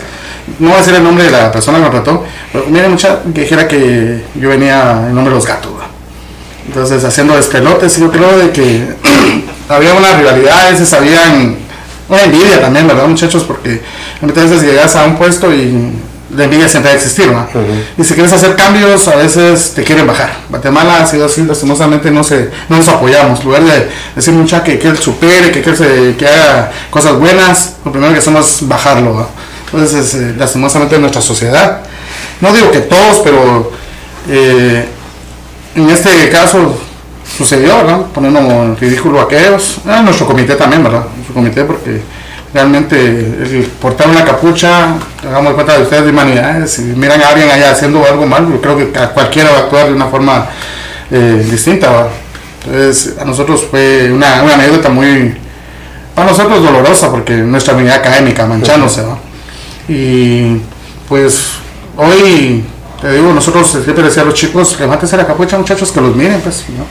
No voy a decir el nombre de la persona que contrató, pero miren mucha que dijera que yo venía en nombre de los gatos. Entonces haciendo despelotes, yo creo de que <clears throat> había unas rivalidades, habían una envidia también, ¿verdad muchachos? Porque muchas veces llegas a un puesto y la envidia siempre va a existir, ¿no? Y si quieres hacer cambios, a veces te quieren bajar. Guatemala ha sido así, lastimosamente no, se, no nos apoyamos. En lugar de decir mucha que, que él supere, que, que él se, que haga cosas buenas, lo primero que hacemos es bajarlo, ¿no? Entonces, eh, lastimosamente en nuestra sociedad, no digo que todos, pero eh, en este caso sucedió, ¿no? Poniendo en ridículo a aquellos, ah, nuestro comité también, ¿verdad? Nuestro comité porque realmente el portar una capucha, hagamos cuenta de ustedes de humanidades, si miran a alguien allá haciendo algo mal, yo creo que a cualquiera va a actuar de una forma eh, distinta. Entonces, a nosotros fue una, anécdota muy, para nosotros dolorosa, porque nuestra vida académica manchándose. ¿va? Y pues hoy, te digo, nosotros siempre decía a los chicos, levantense la capucha muchachos, que los miren, pues, ¿no?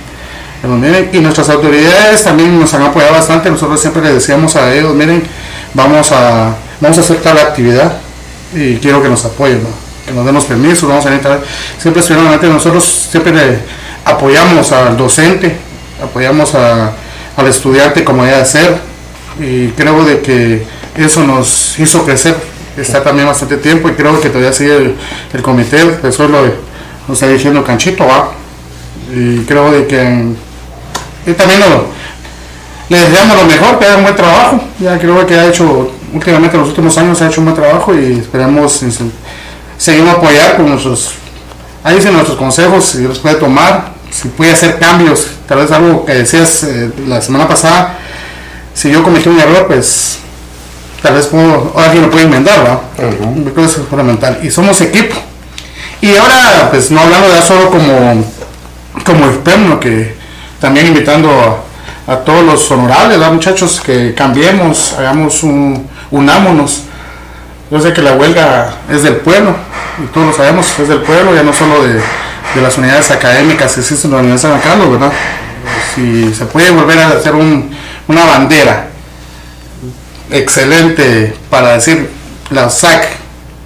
que los miren. Y nuestras autoridades también nos han apoyado bastante, nosotros siempre les decíamos a ellos, miren, vamos a, vamos a hacer tal actividad y quiero que nos apoyen, que nos demos permiso, vamos a entrar. Siempre adelante, nosotros siempre apoyamos al docente, apoyamos a- al estudiante como debe ser y creo de que eso nos hizo crecer, está también bastante tiempo y creo que todavía sigue el, comité, eso lo, lo está diciendo Canchito, ¿va? y creo de que también lo, le deseamos lo mejor, que haga un buen trabajo. Ya creo que ha hecho, últimamente en los últimos años ha hecho un buen trabajo y esperemos inse- seguir apoyar con nuestros, ahí dicen nuestros consejos, si los puede tomar, si puede hacer cambios, tal vez algo que decías eh, la semana pasada, si yo cometí un error, pues tal vez puedo, alguien lo puede enmendar, ¿verdad? Yo creo que eso es fundamental. Y somos equipo. Y ahora, pues no hablando ya solo como, como el PEMNO, que también invitando a, a todos los honorables, ¿verdad, muchachos, que cambiemos, hagamos un, unámonos. Yo sé que la huelga es del pueblo, y todos lo sabemos, es del pueblo, ya no solo de, de las unidades académicas que existen en la Universidad de San Carlos, ¿verdad? Si se puede volver a hacer un- una bandera excelente para decir la SAC,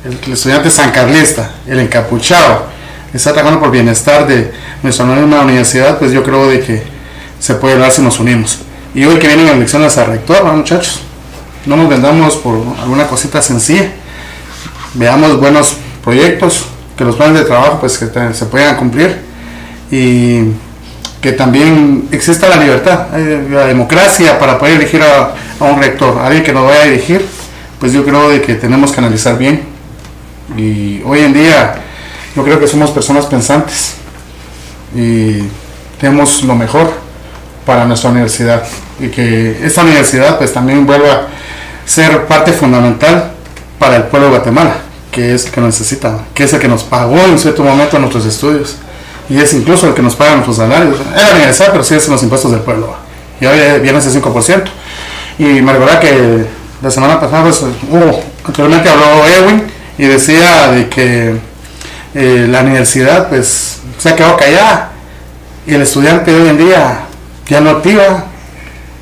el, el estudiante sancarlista, el encapuchado, está trabajando por bienestar de nuestra misma universidad, pues yo creo de que se puede dar si nos unimos. Y hoy que vienen elecciones a rector, ¿verdad, muchachos, no nos vendamos por alguna cosita sencilla, veamos buenos proyectos, que los planes de trabajo pues que se puedan cumplir y que también exista la libertad, eh, la democracia para poder elegir a, un rector, alguien que nos vaya a dirigir, pues yo creo de que tenemos que analizar bien. Y hoy en día yo creo que somos personas pensantes y tenemos lo mejor para nuestra universidad y que esta universidad pues también vuelva a ser parte fundamental para el pueblo de Guatemala, que es el que necesita, que es el que nos pagó en cierto momento nuestros estudios y es incluso el que nos paga nuestros salarios. Era universidad, pero sí es los impuestos del pueblo. Y hoy viene ese 5%. Y me recuerda que la semana pasada pues, anteriormente habló Edwin y decía de que eh, la universidad pues se ha quedado callada y el estudiante hoy en día ya no activa,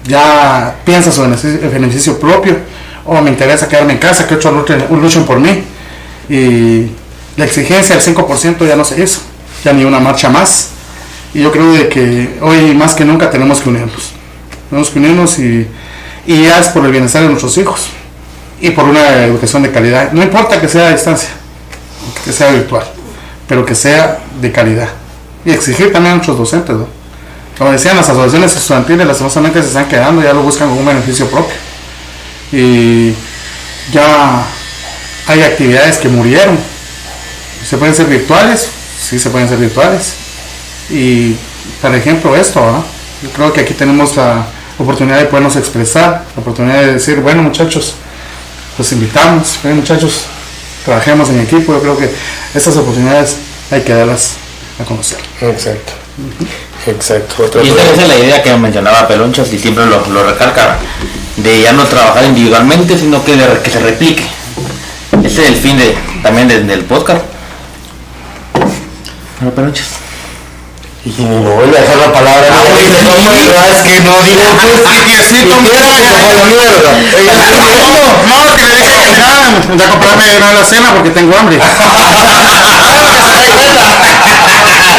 ya piensa su beneficio, beneficio propio, o me interesa quedarme en casa, que otros luchen, luchen por mí. Y la exigencia del 5% ya no se hizo, ya ni una marcha más. Y yo creo de que hoy más que nunca tenemos que unirnos. Tenemos que unirnos y, y ya es por el bienestar de nuestros hijos y por una educación de calidad. No importa que sea a distancia, que sea virtual, pero que sea de calidad. Y exigir también a nuestros docentes. Como decían, las asociaciones estudiantiles lastimosamente se están quedando, ya lo buscan con un beneficio propio. Y ya hay actividades que murieron. ¿Se pueden ser virtuales? Sí, se pueden ser virtuales. Y, por ejemplo, esto, ¿verdad? Yo creo que aquí tenemos la oportunidad de podernos expresar, la oportunidad de decir, bueno, muchachos, los invitamos, ven, muchachos, trabajemos en equipo. Yo creo que estas oportunidades hay que darlas a conocer. Exacto. Exacto. Otra Y esta esa es la idea que mencionaba Pelonchas y siempre lo, lo recalca, de ya no trabajar individualmente, sino que, de- que se replique. Ese es el fin de, también de- del podcast. Bueno, Pelonchas. Y me vuelve a dejar la palabra. Ah, no, pues, dice, sí. no, no, es que no digo pues, no, quiera que fue a la mierda. No, no, que le dije que nada, ya comprarme una la cena porque tengo hambre. <laughs>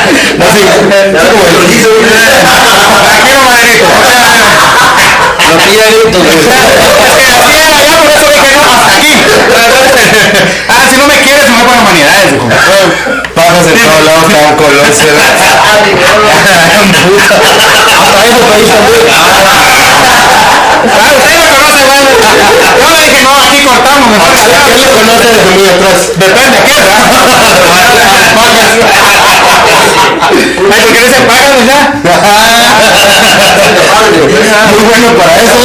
No, sí, así como el hizo, Tranquilo, madrito. Lo pilla gritos, güey. Es que así era ya, por eso dije no, hasta aquí. Ah, si no me quieres, me voy Pajas en todos lados, estaban colores. Hasta eso pedí también. Ah, usted lo conoce, bueno. Yo le dije, no, cortamos, ¿Quién lo conoce desde muy atrás? Depende, ¿qué? Ay, ¿por qué dice págame ya? Muy bueno para eso.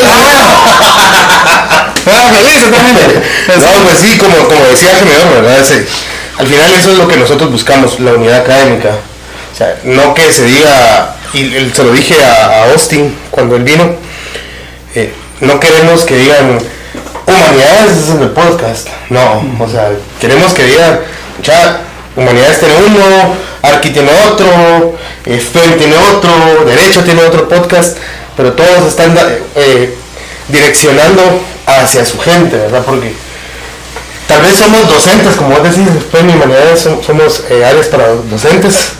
Feliz también. No, pues sí, como, como decía Gemedor, ¿verdad? Ese- al final eso es lo que nosotros buscamos, la unidad académica. O sea, no que se diga, y se lo dije a, a Austin cuando él vino, eh, no queremos que digan humanidades es en el podcast. No, o sea, queremos que digan, ya, humanidades tiene uno, Arqui tiene otro, eh, tiene otro, Derecho tiene otro podcast, pero todos están eh, direccionando hacia su gente, ¿verdad? Porque tal vez somos docentes, como vos decís, FEM y humanidades somos eh, áreas para docentes,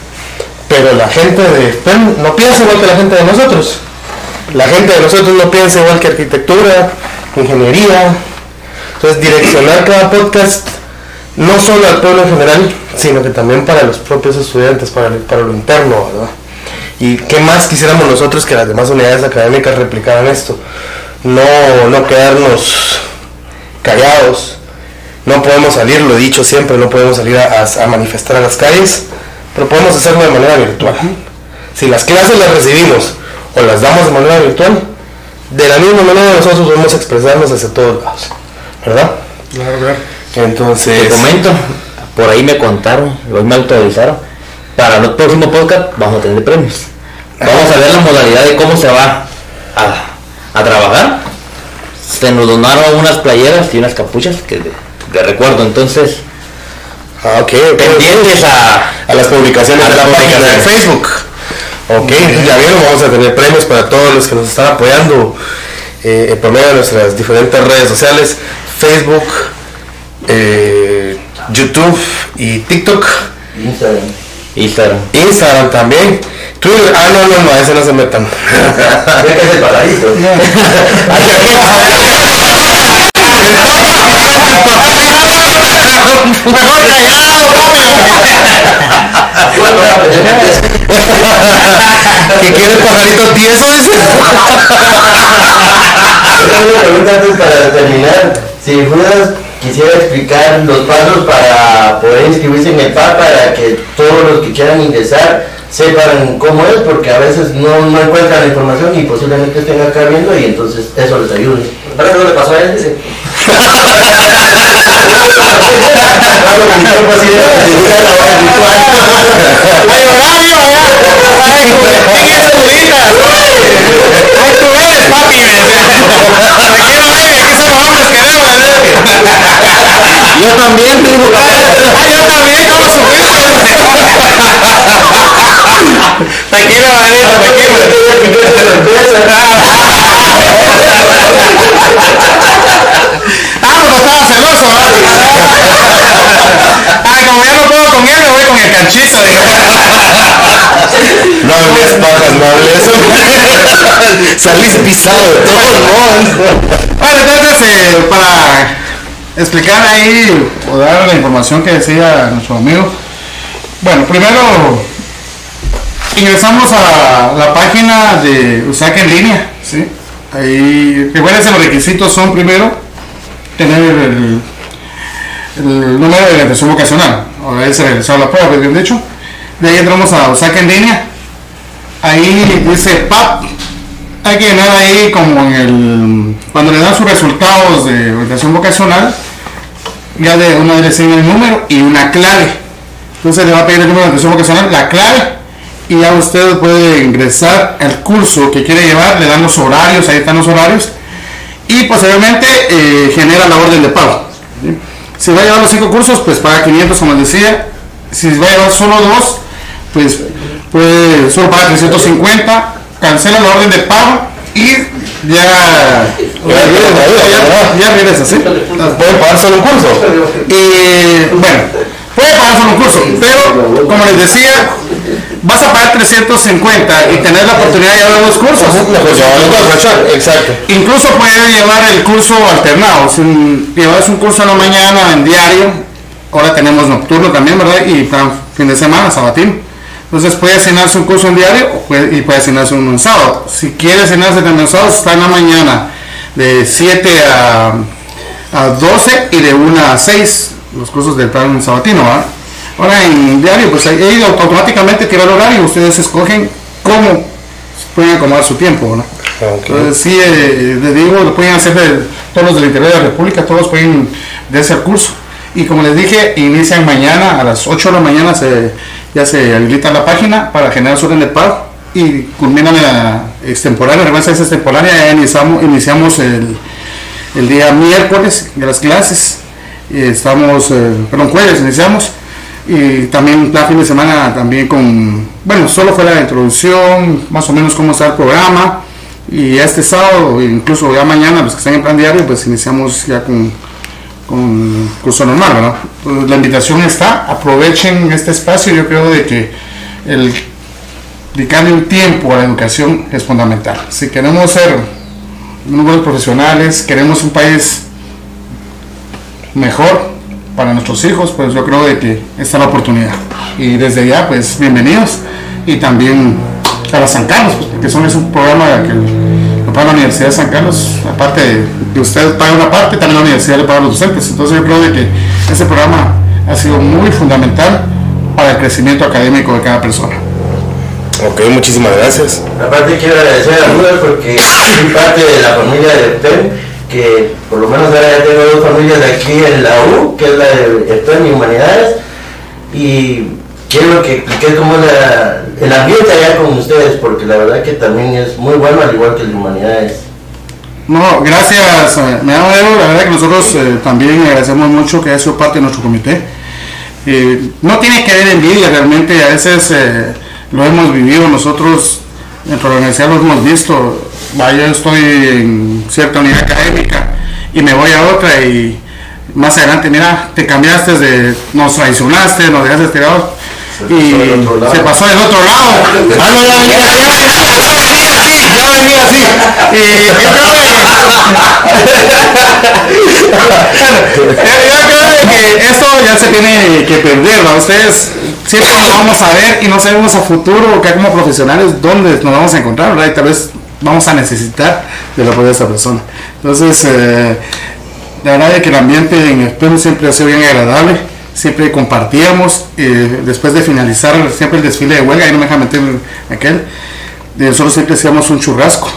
pero la gente de FEM no piensa igual que la gente de nosotros. La gente de nosotros no piensa igual que arquitectura, ingeniería. Entonces, direccionar cada podcast no solo al pueblo en general, sino que también para los propios estudiantes, para, para lo interno, ¿verdad? Y qué más quisiéramos nosotros que las demás unidades académicas replicaran esto. No, no quedarnos callados. No podemos salir, lo he dicho siempre, no podemos salir a, manifestar a las calles, pero podemos hacerlo de manera virtual. Si las clases las recibimos o las damos de manera virtual, de la misma manera nosotros podemos expresarnos hacia todos lados, ¿verdad? Claro, claro. Entonces, Te comento, por ahí me contaron, hoy me autorizaron, para el próximo podcast vamos a tener premios. Vamos a ver la modalidad de cómo se va a, a trabajar. Se nos donaron unas playeras y unas capuchas que de, de recuerdo, entonces ah, ok, pendientes a, a las publicaciones A de la las página de publicaciones. Facebook. Ok, <laughs> ya vieron, vamos a tener premios para todos los que nos están apoyando eh, por medio de nuestras diferentes redes sociales, Facebook, eh, YouTube y TikTok, Instagram. Instagram. Instagram también. Twitter, ah no, no, no, a ese no se metan. Ya que es el paraíso. <laughs> <laughs> Mejor callado, ¿Qué quiere el pajarito tieso? Dice. Tengo una pregunta antes para terminar. Si Judas quisiera explicar los pasos para poder inscribirse en el PAC para que todos los que quieran ingresar sepan cómo es, porque a veces no, no encuentran la información y posiblemente estén acá viendo y entonces eso les ayude. ¿Verdad que no le pasó a él? Dice. <laughs> Hablo con mi cuerpo así de- de una hora virtual. ¡Ay, horario, allá! ¡Ay, ¿quién es Julita? ¡Ay, tú eres, papi! Aquí no hay, aquí somos hombres que deben, Yo también tengo ¡Ay, yo también! ¿Cómo supiste? Tranquilo, Vanessa, <laughs> Ah, no estaba celoso, ¿verdad? Ay, como ya no puedo con él, me voy con el canchito. No hables pajas, no hables. <laughs> Salís pisado de todos modos. Bueno, entonces, eh, para explicar ahí o dar la información que decía nuestro amigo. Bueno, primero ingresamos a la página de USAC en línea, ¿sí? Ahí, recuerden los requisitos son primero tener el, número de orientación vocacional, o haberse realizado la prueba, bien dicho. De ahí entramos a USAC en línea. Ahí dice PAP, hay que llenar ahí como en el cuando le dan sus resultados de orientación vocacional ya de una enseña el número y una clave entonces le va a pedir el número de orientación vocacional la clave y ya usted puede ingresar al curso que quiere llevar le dan los horarios ahí están los horarios y posteriormente eh, genera la orden de pago ¿sí? si va a llevar los cinco cursos pues paga 500 como les decía si va a llevar solo dos pues puede solo paga 350 cancela la orden de pago y ya ya, ya, regresa ¿sí? ¿Pueden pagar solo un curso? y bueno puede pagar solo un curso pero como les decía vas a pagar 350 y tener la oportunidad de llevar dos cursos exacto. Incluso puede llevar el curso alternado. Si llevas un curso en la mañana en diario ahora tenemos nocturno también, ¿verdad? Y para fin de semana, sabatino. Entonces puede asignarse un curso en diario y puede asignarse uno en sábado. Si quiere asignarse también en sábado, está en la mañana de 7 a, a 12 y de 1 a 6 los cursos del plan sabatino, ¿verdad? Ahora en diario, pues ahí ahí automáticamente tira el horario, ustedes escogen cómo pueden acomodar su tiempo, ¿no? Entonces, sí, eh, les digo, lo pueden hacer de- todos los del interior de la República, todos pueden darse el curso. Y como les dije, inician mañana a las 8 de la mañana, se, ya se habilita la página para generar su orden de pago y culminan la extemporánea, la es extemporánea, ya iniciamos, iniciamos el, el día miércoles de las clases, y estamos, eh, perdón, jueves iniciamos, y también la fin de semana también con, bueno, solo fue la introducción, más o menos cómo está el programa, y este sábado, incluso ya mañana, los que están en plan diario, pues iniciamos ya con, curso normal, ¿verdad? La invitación está, aprovechen este espacio, yo creo de que el dedicarle un tiempo a la educación es fundamental. Si queremos ser unos buenos profesionales, queremos un país mejor para nuestros hijos, pues yo creo de que esta es la oportunidad. Y desde ya, pues bienvenidos. Y también a la San Carlos, pues, porque son, es un programa que lo paga la Universidad de San Carlos, aparte de que usted paga una parte, también la universidad le paga a los docentes. Entonces yo creo de que ese programa ha sido muy fundamental para el crecimiento académico de cada persona. Ok, muchísimas gracias. Aparte quiero agradecer a Rudas porque soy parte de la familia de PEN, que por lo menos ahora ya tengo dos familias de aquí en la U, que es la de PEN y Humanidades, y quiero que explique cómo la- el ambiente allá con ustedes, porque la verdad que también es muy bueno, al igual que el de Humanidades. No, gracias, eh, me da la verdad que nosotros eh, también agradecemos mucho que haya sido parte de nuestro comité. Eh, no tiene que haber envidia, realmente a veces eh, lo hemos vivido nosotros, la universidad lo hemos visto, yo estoy en cierta unidad académica y me voy a otra y más adelante, mira, te cambiaste, de, nos traicionaste, nos dejaste tirados y del otro lado. se pasó del otro lado. Ah, no, ya venía así, ya venía así. Y yo creo que- yo creo que esto ya se tiene que perder, ¿no? Ustedes siempre nos vamos a ver y no sabemos a futuro, que como profesionales, dónde nos vamos a encontrar, ¿verdad? Y tal vez vamos a necesitar del apoyo de esta persona. Entonces, eh, la verdad es que el ambiente en el PEM siempre ha sido bien agradable, siempre compartíamos, eh, después de finalizar siempre el desfile de huelga, ahí no me deja meter aquel, de nosotros siempre hacíamos un churrasco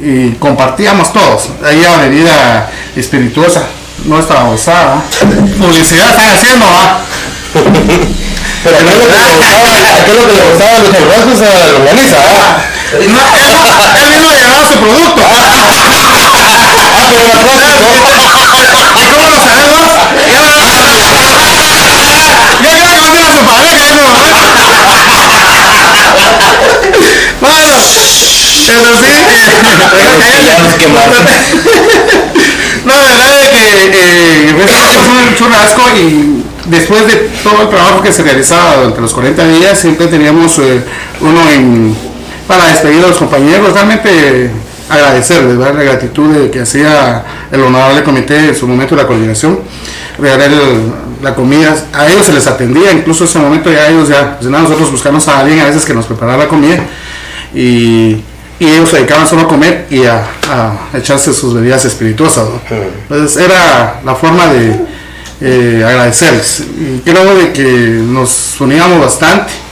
y compartíamos todos, ahí a bebida espirituosa, no estaba usada, publicidad están haciendo, ¿va? Pero ¿qué es lo que le gustaba, a los churrascos a la longaniza? ah? No, él, mismo llevaba su producto. Ah, pero la cosa, ¿Y cómo lo sabemos? Yo creo que no tiene su ¿no? Bueno, pero sí. eh, Ya nos quemaron. No, la verdad es que eh, recibimos un churrasco y después de todo el trabajo que se realizaba durante los 40 días, siempre teníamos eh, uno en, para despedir a los compañeros, realmente agradecerles ¿verdad? la gratitud de que hacía el honorable comité en su momento de la coordinación, regalar la comida, a ellos se les atendía, incluso en ese momento ya ellos ya, pues nada, nosotros buscamos a alguien a veces que nos preparara la comida y, y ellos se dedicaban solo a comer y a, a echarse sus bebidas espirituosas. ¿no? Entonces era la forma de eh, agradecerles. Y creo de que nos uníamos bastante.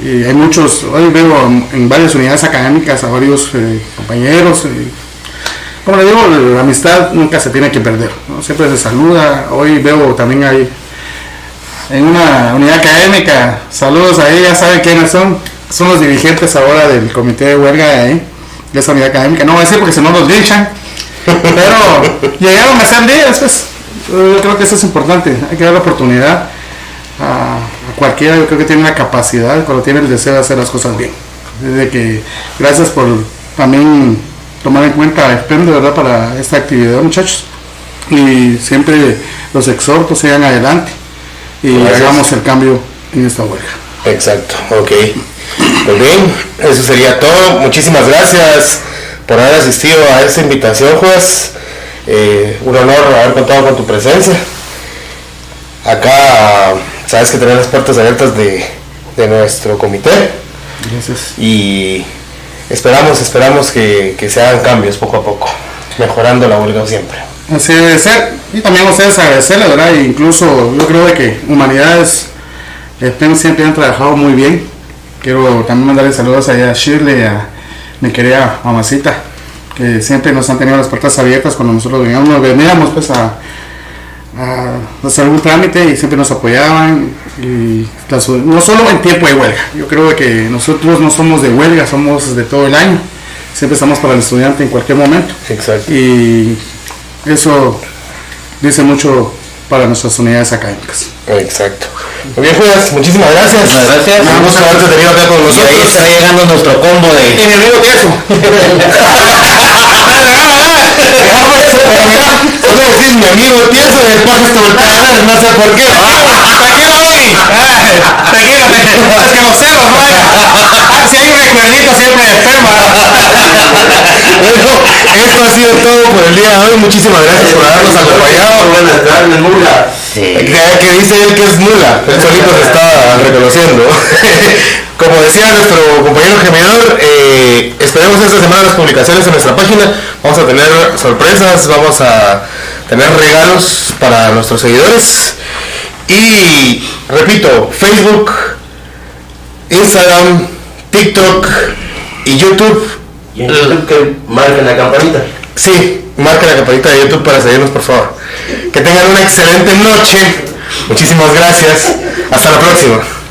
Y hay muchos, hoy veo en, varias unidades académicas a varios eh, compañeros. eh, como le digo, la amistad nunca se tiene que perder, ¿no? siempre se saluda. Hoy veo también hay en una unidad académica, saludos a ella, saben quiénes son, son los dirigentes ahora del comité de huelga de ahí, de esa unidad académica. No voy a decir porque si no los linchan, pero <laughs> llegaron a ser días, pues. Yo creo que eso es importante, hay que dar la oportunidad a, a cualquiera, yo creo que tiene la capacidad, cuando tiene el deseo de hacer las cosas bien. Desde que, gracias por también tomar en cuenta SPEM de verdad para esta actividad, muchachos. Y siempre los exhorto, sigan adelante y Gracias. hagamos el cambio en esta huelga. Exacto, ok. Pues bien, eso sería todo. Muchísimas gracias por haber asistido a esta invitación, juez. Eh, un honor haber contado con tu presencia. Acá, sabes que tenemos las puertas abiertas de, de nuestro comité Gracias. y esperamos, esperamos que, que se hagan cambios poco a poco, mejorando la huelga siempre. Así debe ser. Y también a ustedes agradecerles, ¿verdad? E incluso yo creo de que Humanidades eh, siempre han trabajado muy bien. Quiero también mandarle saludos allá a Shirley, a mi querida mamacita, que siempre nos han tenido las puertas abiertas cuando nosotros veníamos, veníamos pues a, a hacer algún trámite y siempre nos apoyaban. Y no solo en tiempo de huelga. Yo creo que nosotros no somos de huelga, somos de todo el año. Siempre estamos para el estudiante en cualquier momento. Exacto. Y eso dice mucho para nuestras unidades académicas. Exacto. Muy bien, Judas, muchísimas gracias. Muchas gracias. Un gusto haberte tenido acá con Y ahí nosotros. está llegando nuestro combo de. En el río queso. <laughs> <laughs> Solo decir mi amigo tieso después esto voltea, no sé por qué. Tranquilo, es que los celos. Ah, Si hay un recuerdito siempre enferma. Bueno, esto ha sido todo por el día de hoy. Muchísimas gracias por habernos acompañado. Buenas tardes, Mula. Que, que dice él que es nula, él solito se está reconociendo. <laughs> Como decía nuestro compañero gemidor, eh, esperemos esta semana las publicaciones en nuestra página. Vamos a tener sorpresas, vamos a tener regalos para nuestros seguidores. Y repito, Facebook, Instagram, TikTok y YouTube. Y en YouTube que marquen la campanita. Sí, marca la campanita de YouTube para seguirnos, por favor. Que tengan una excelente noche. Muchísimas gracias. Hasta la próxima.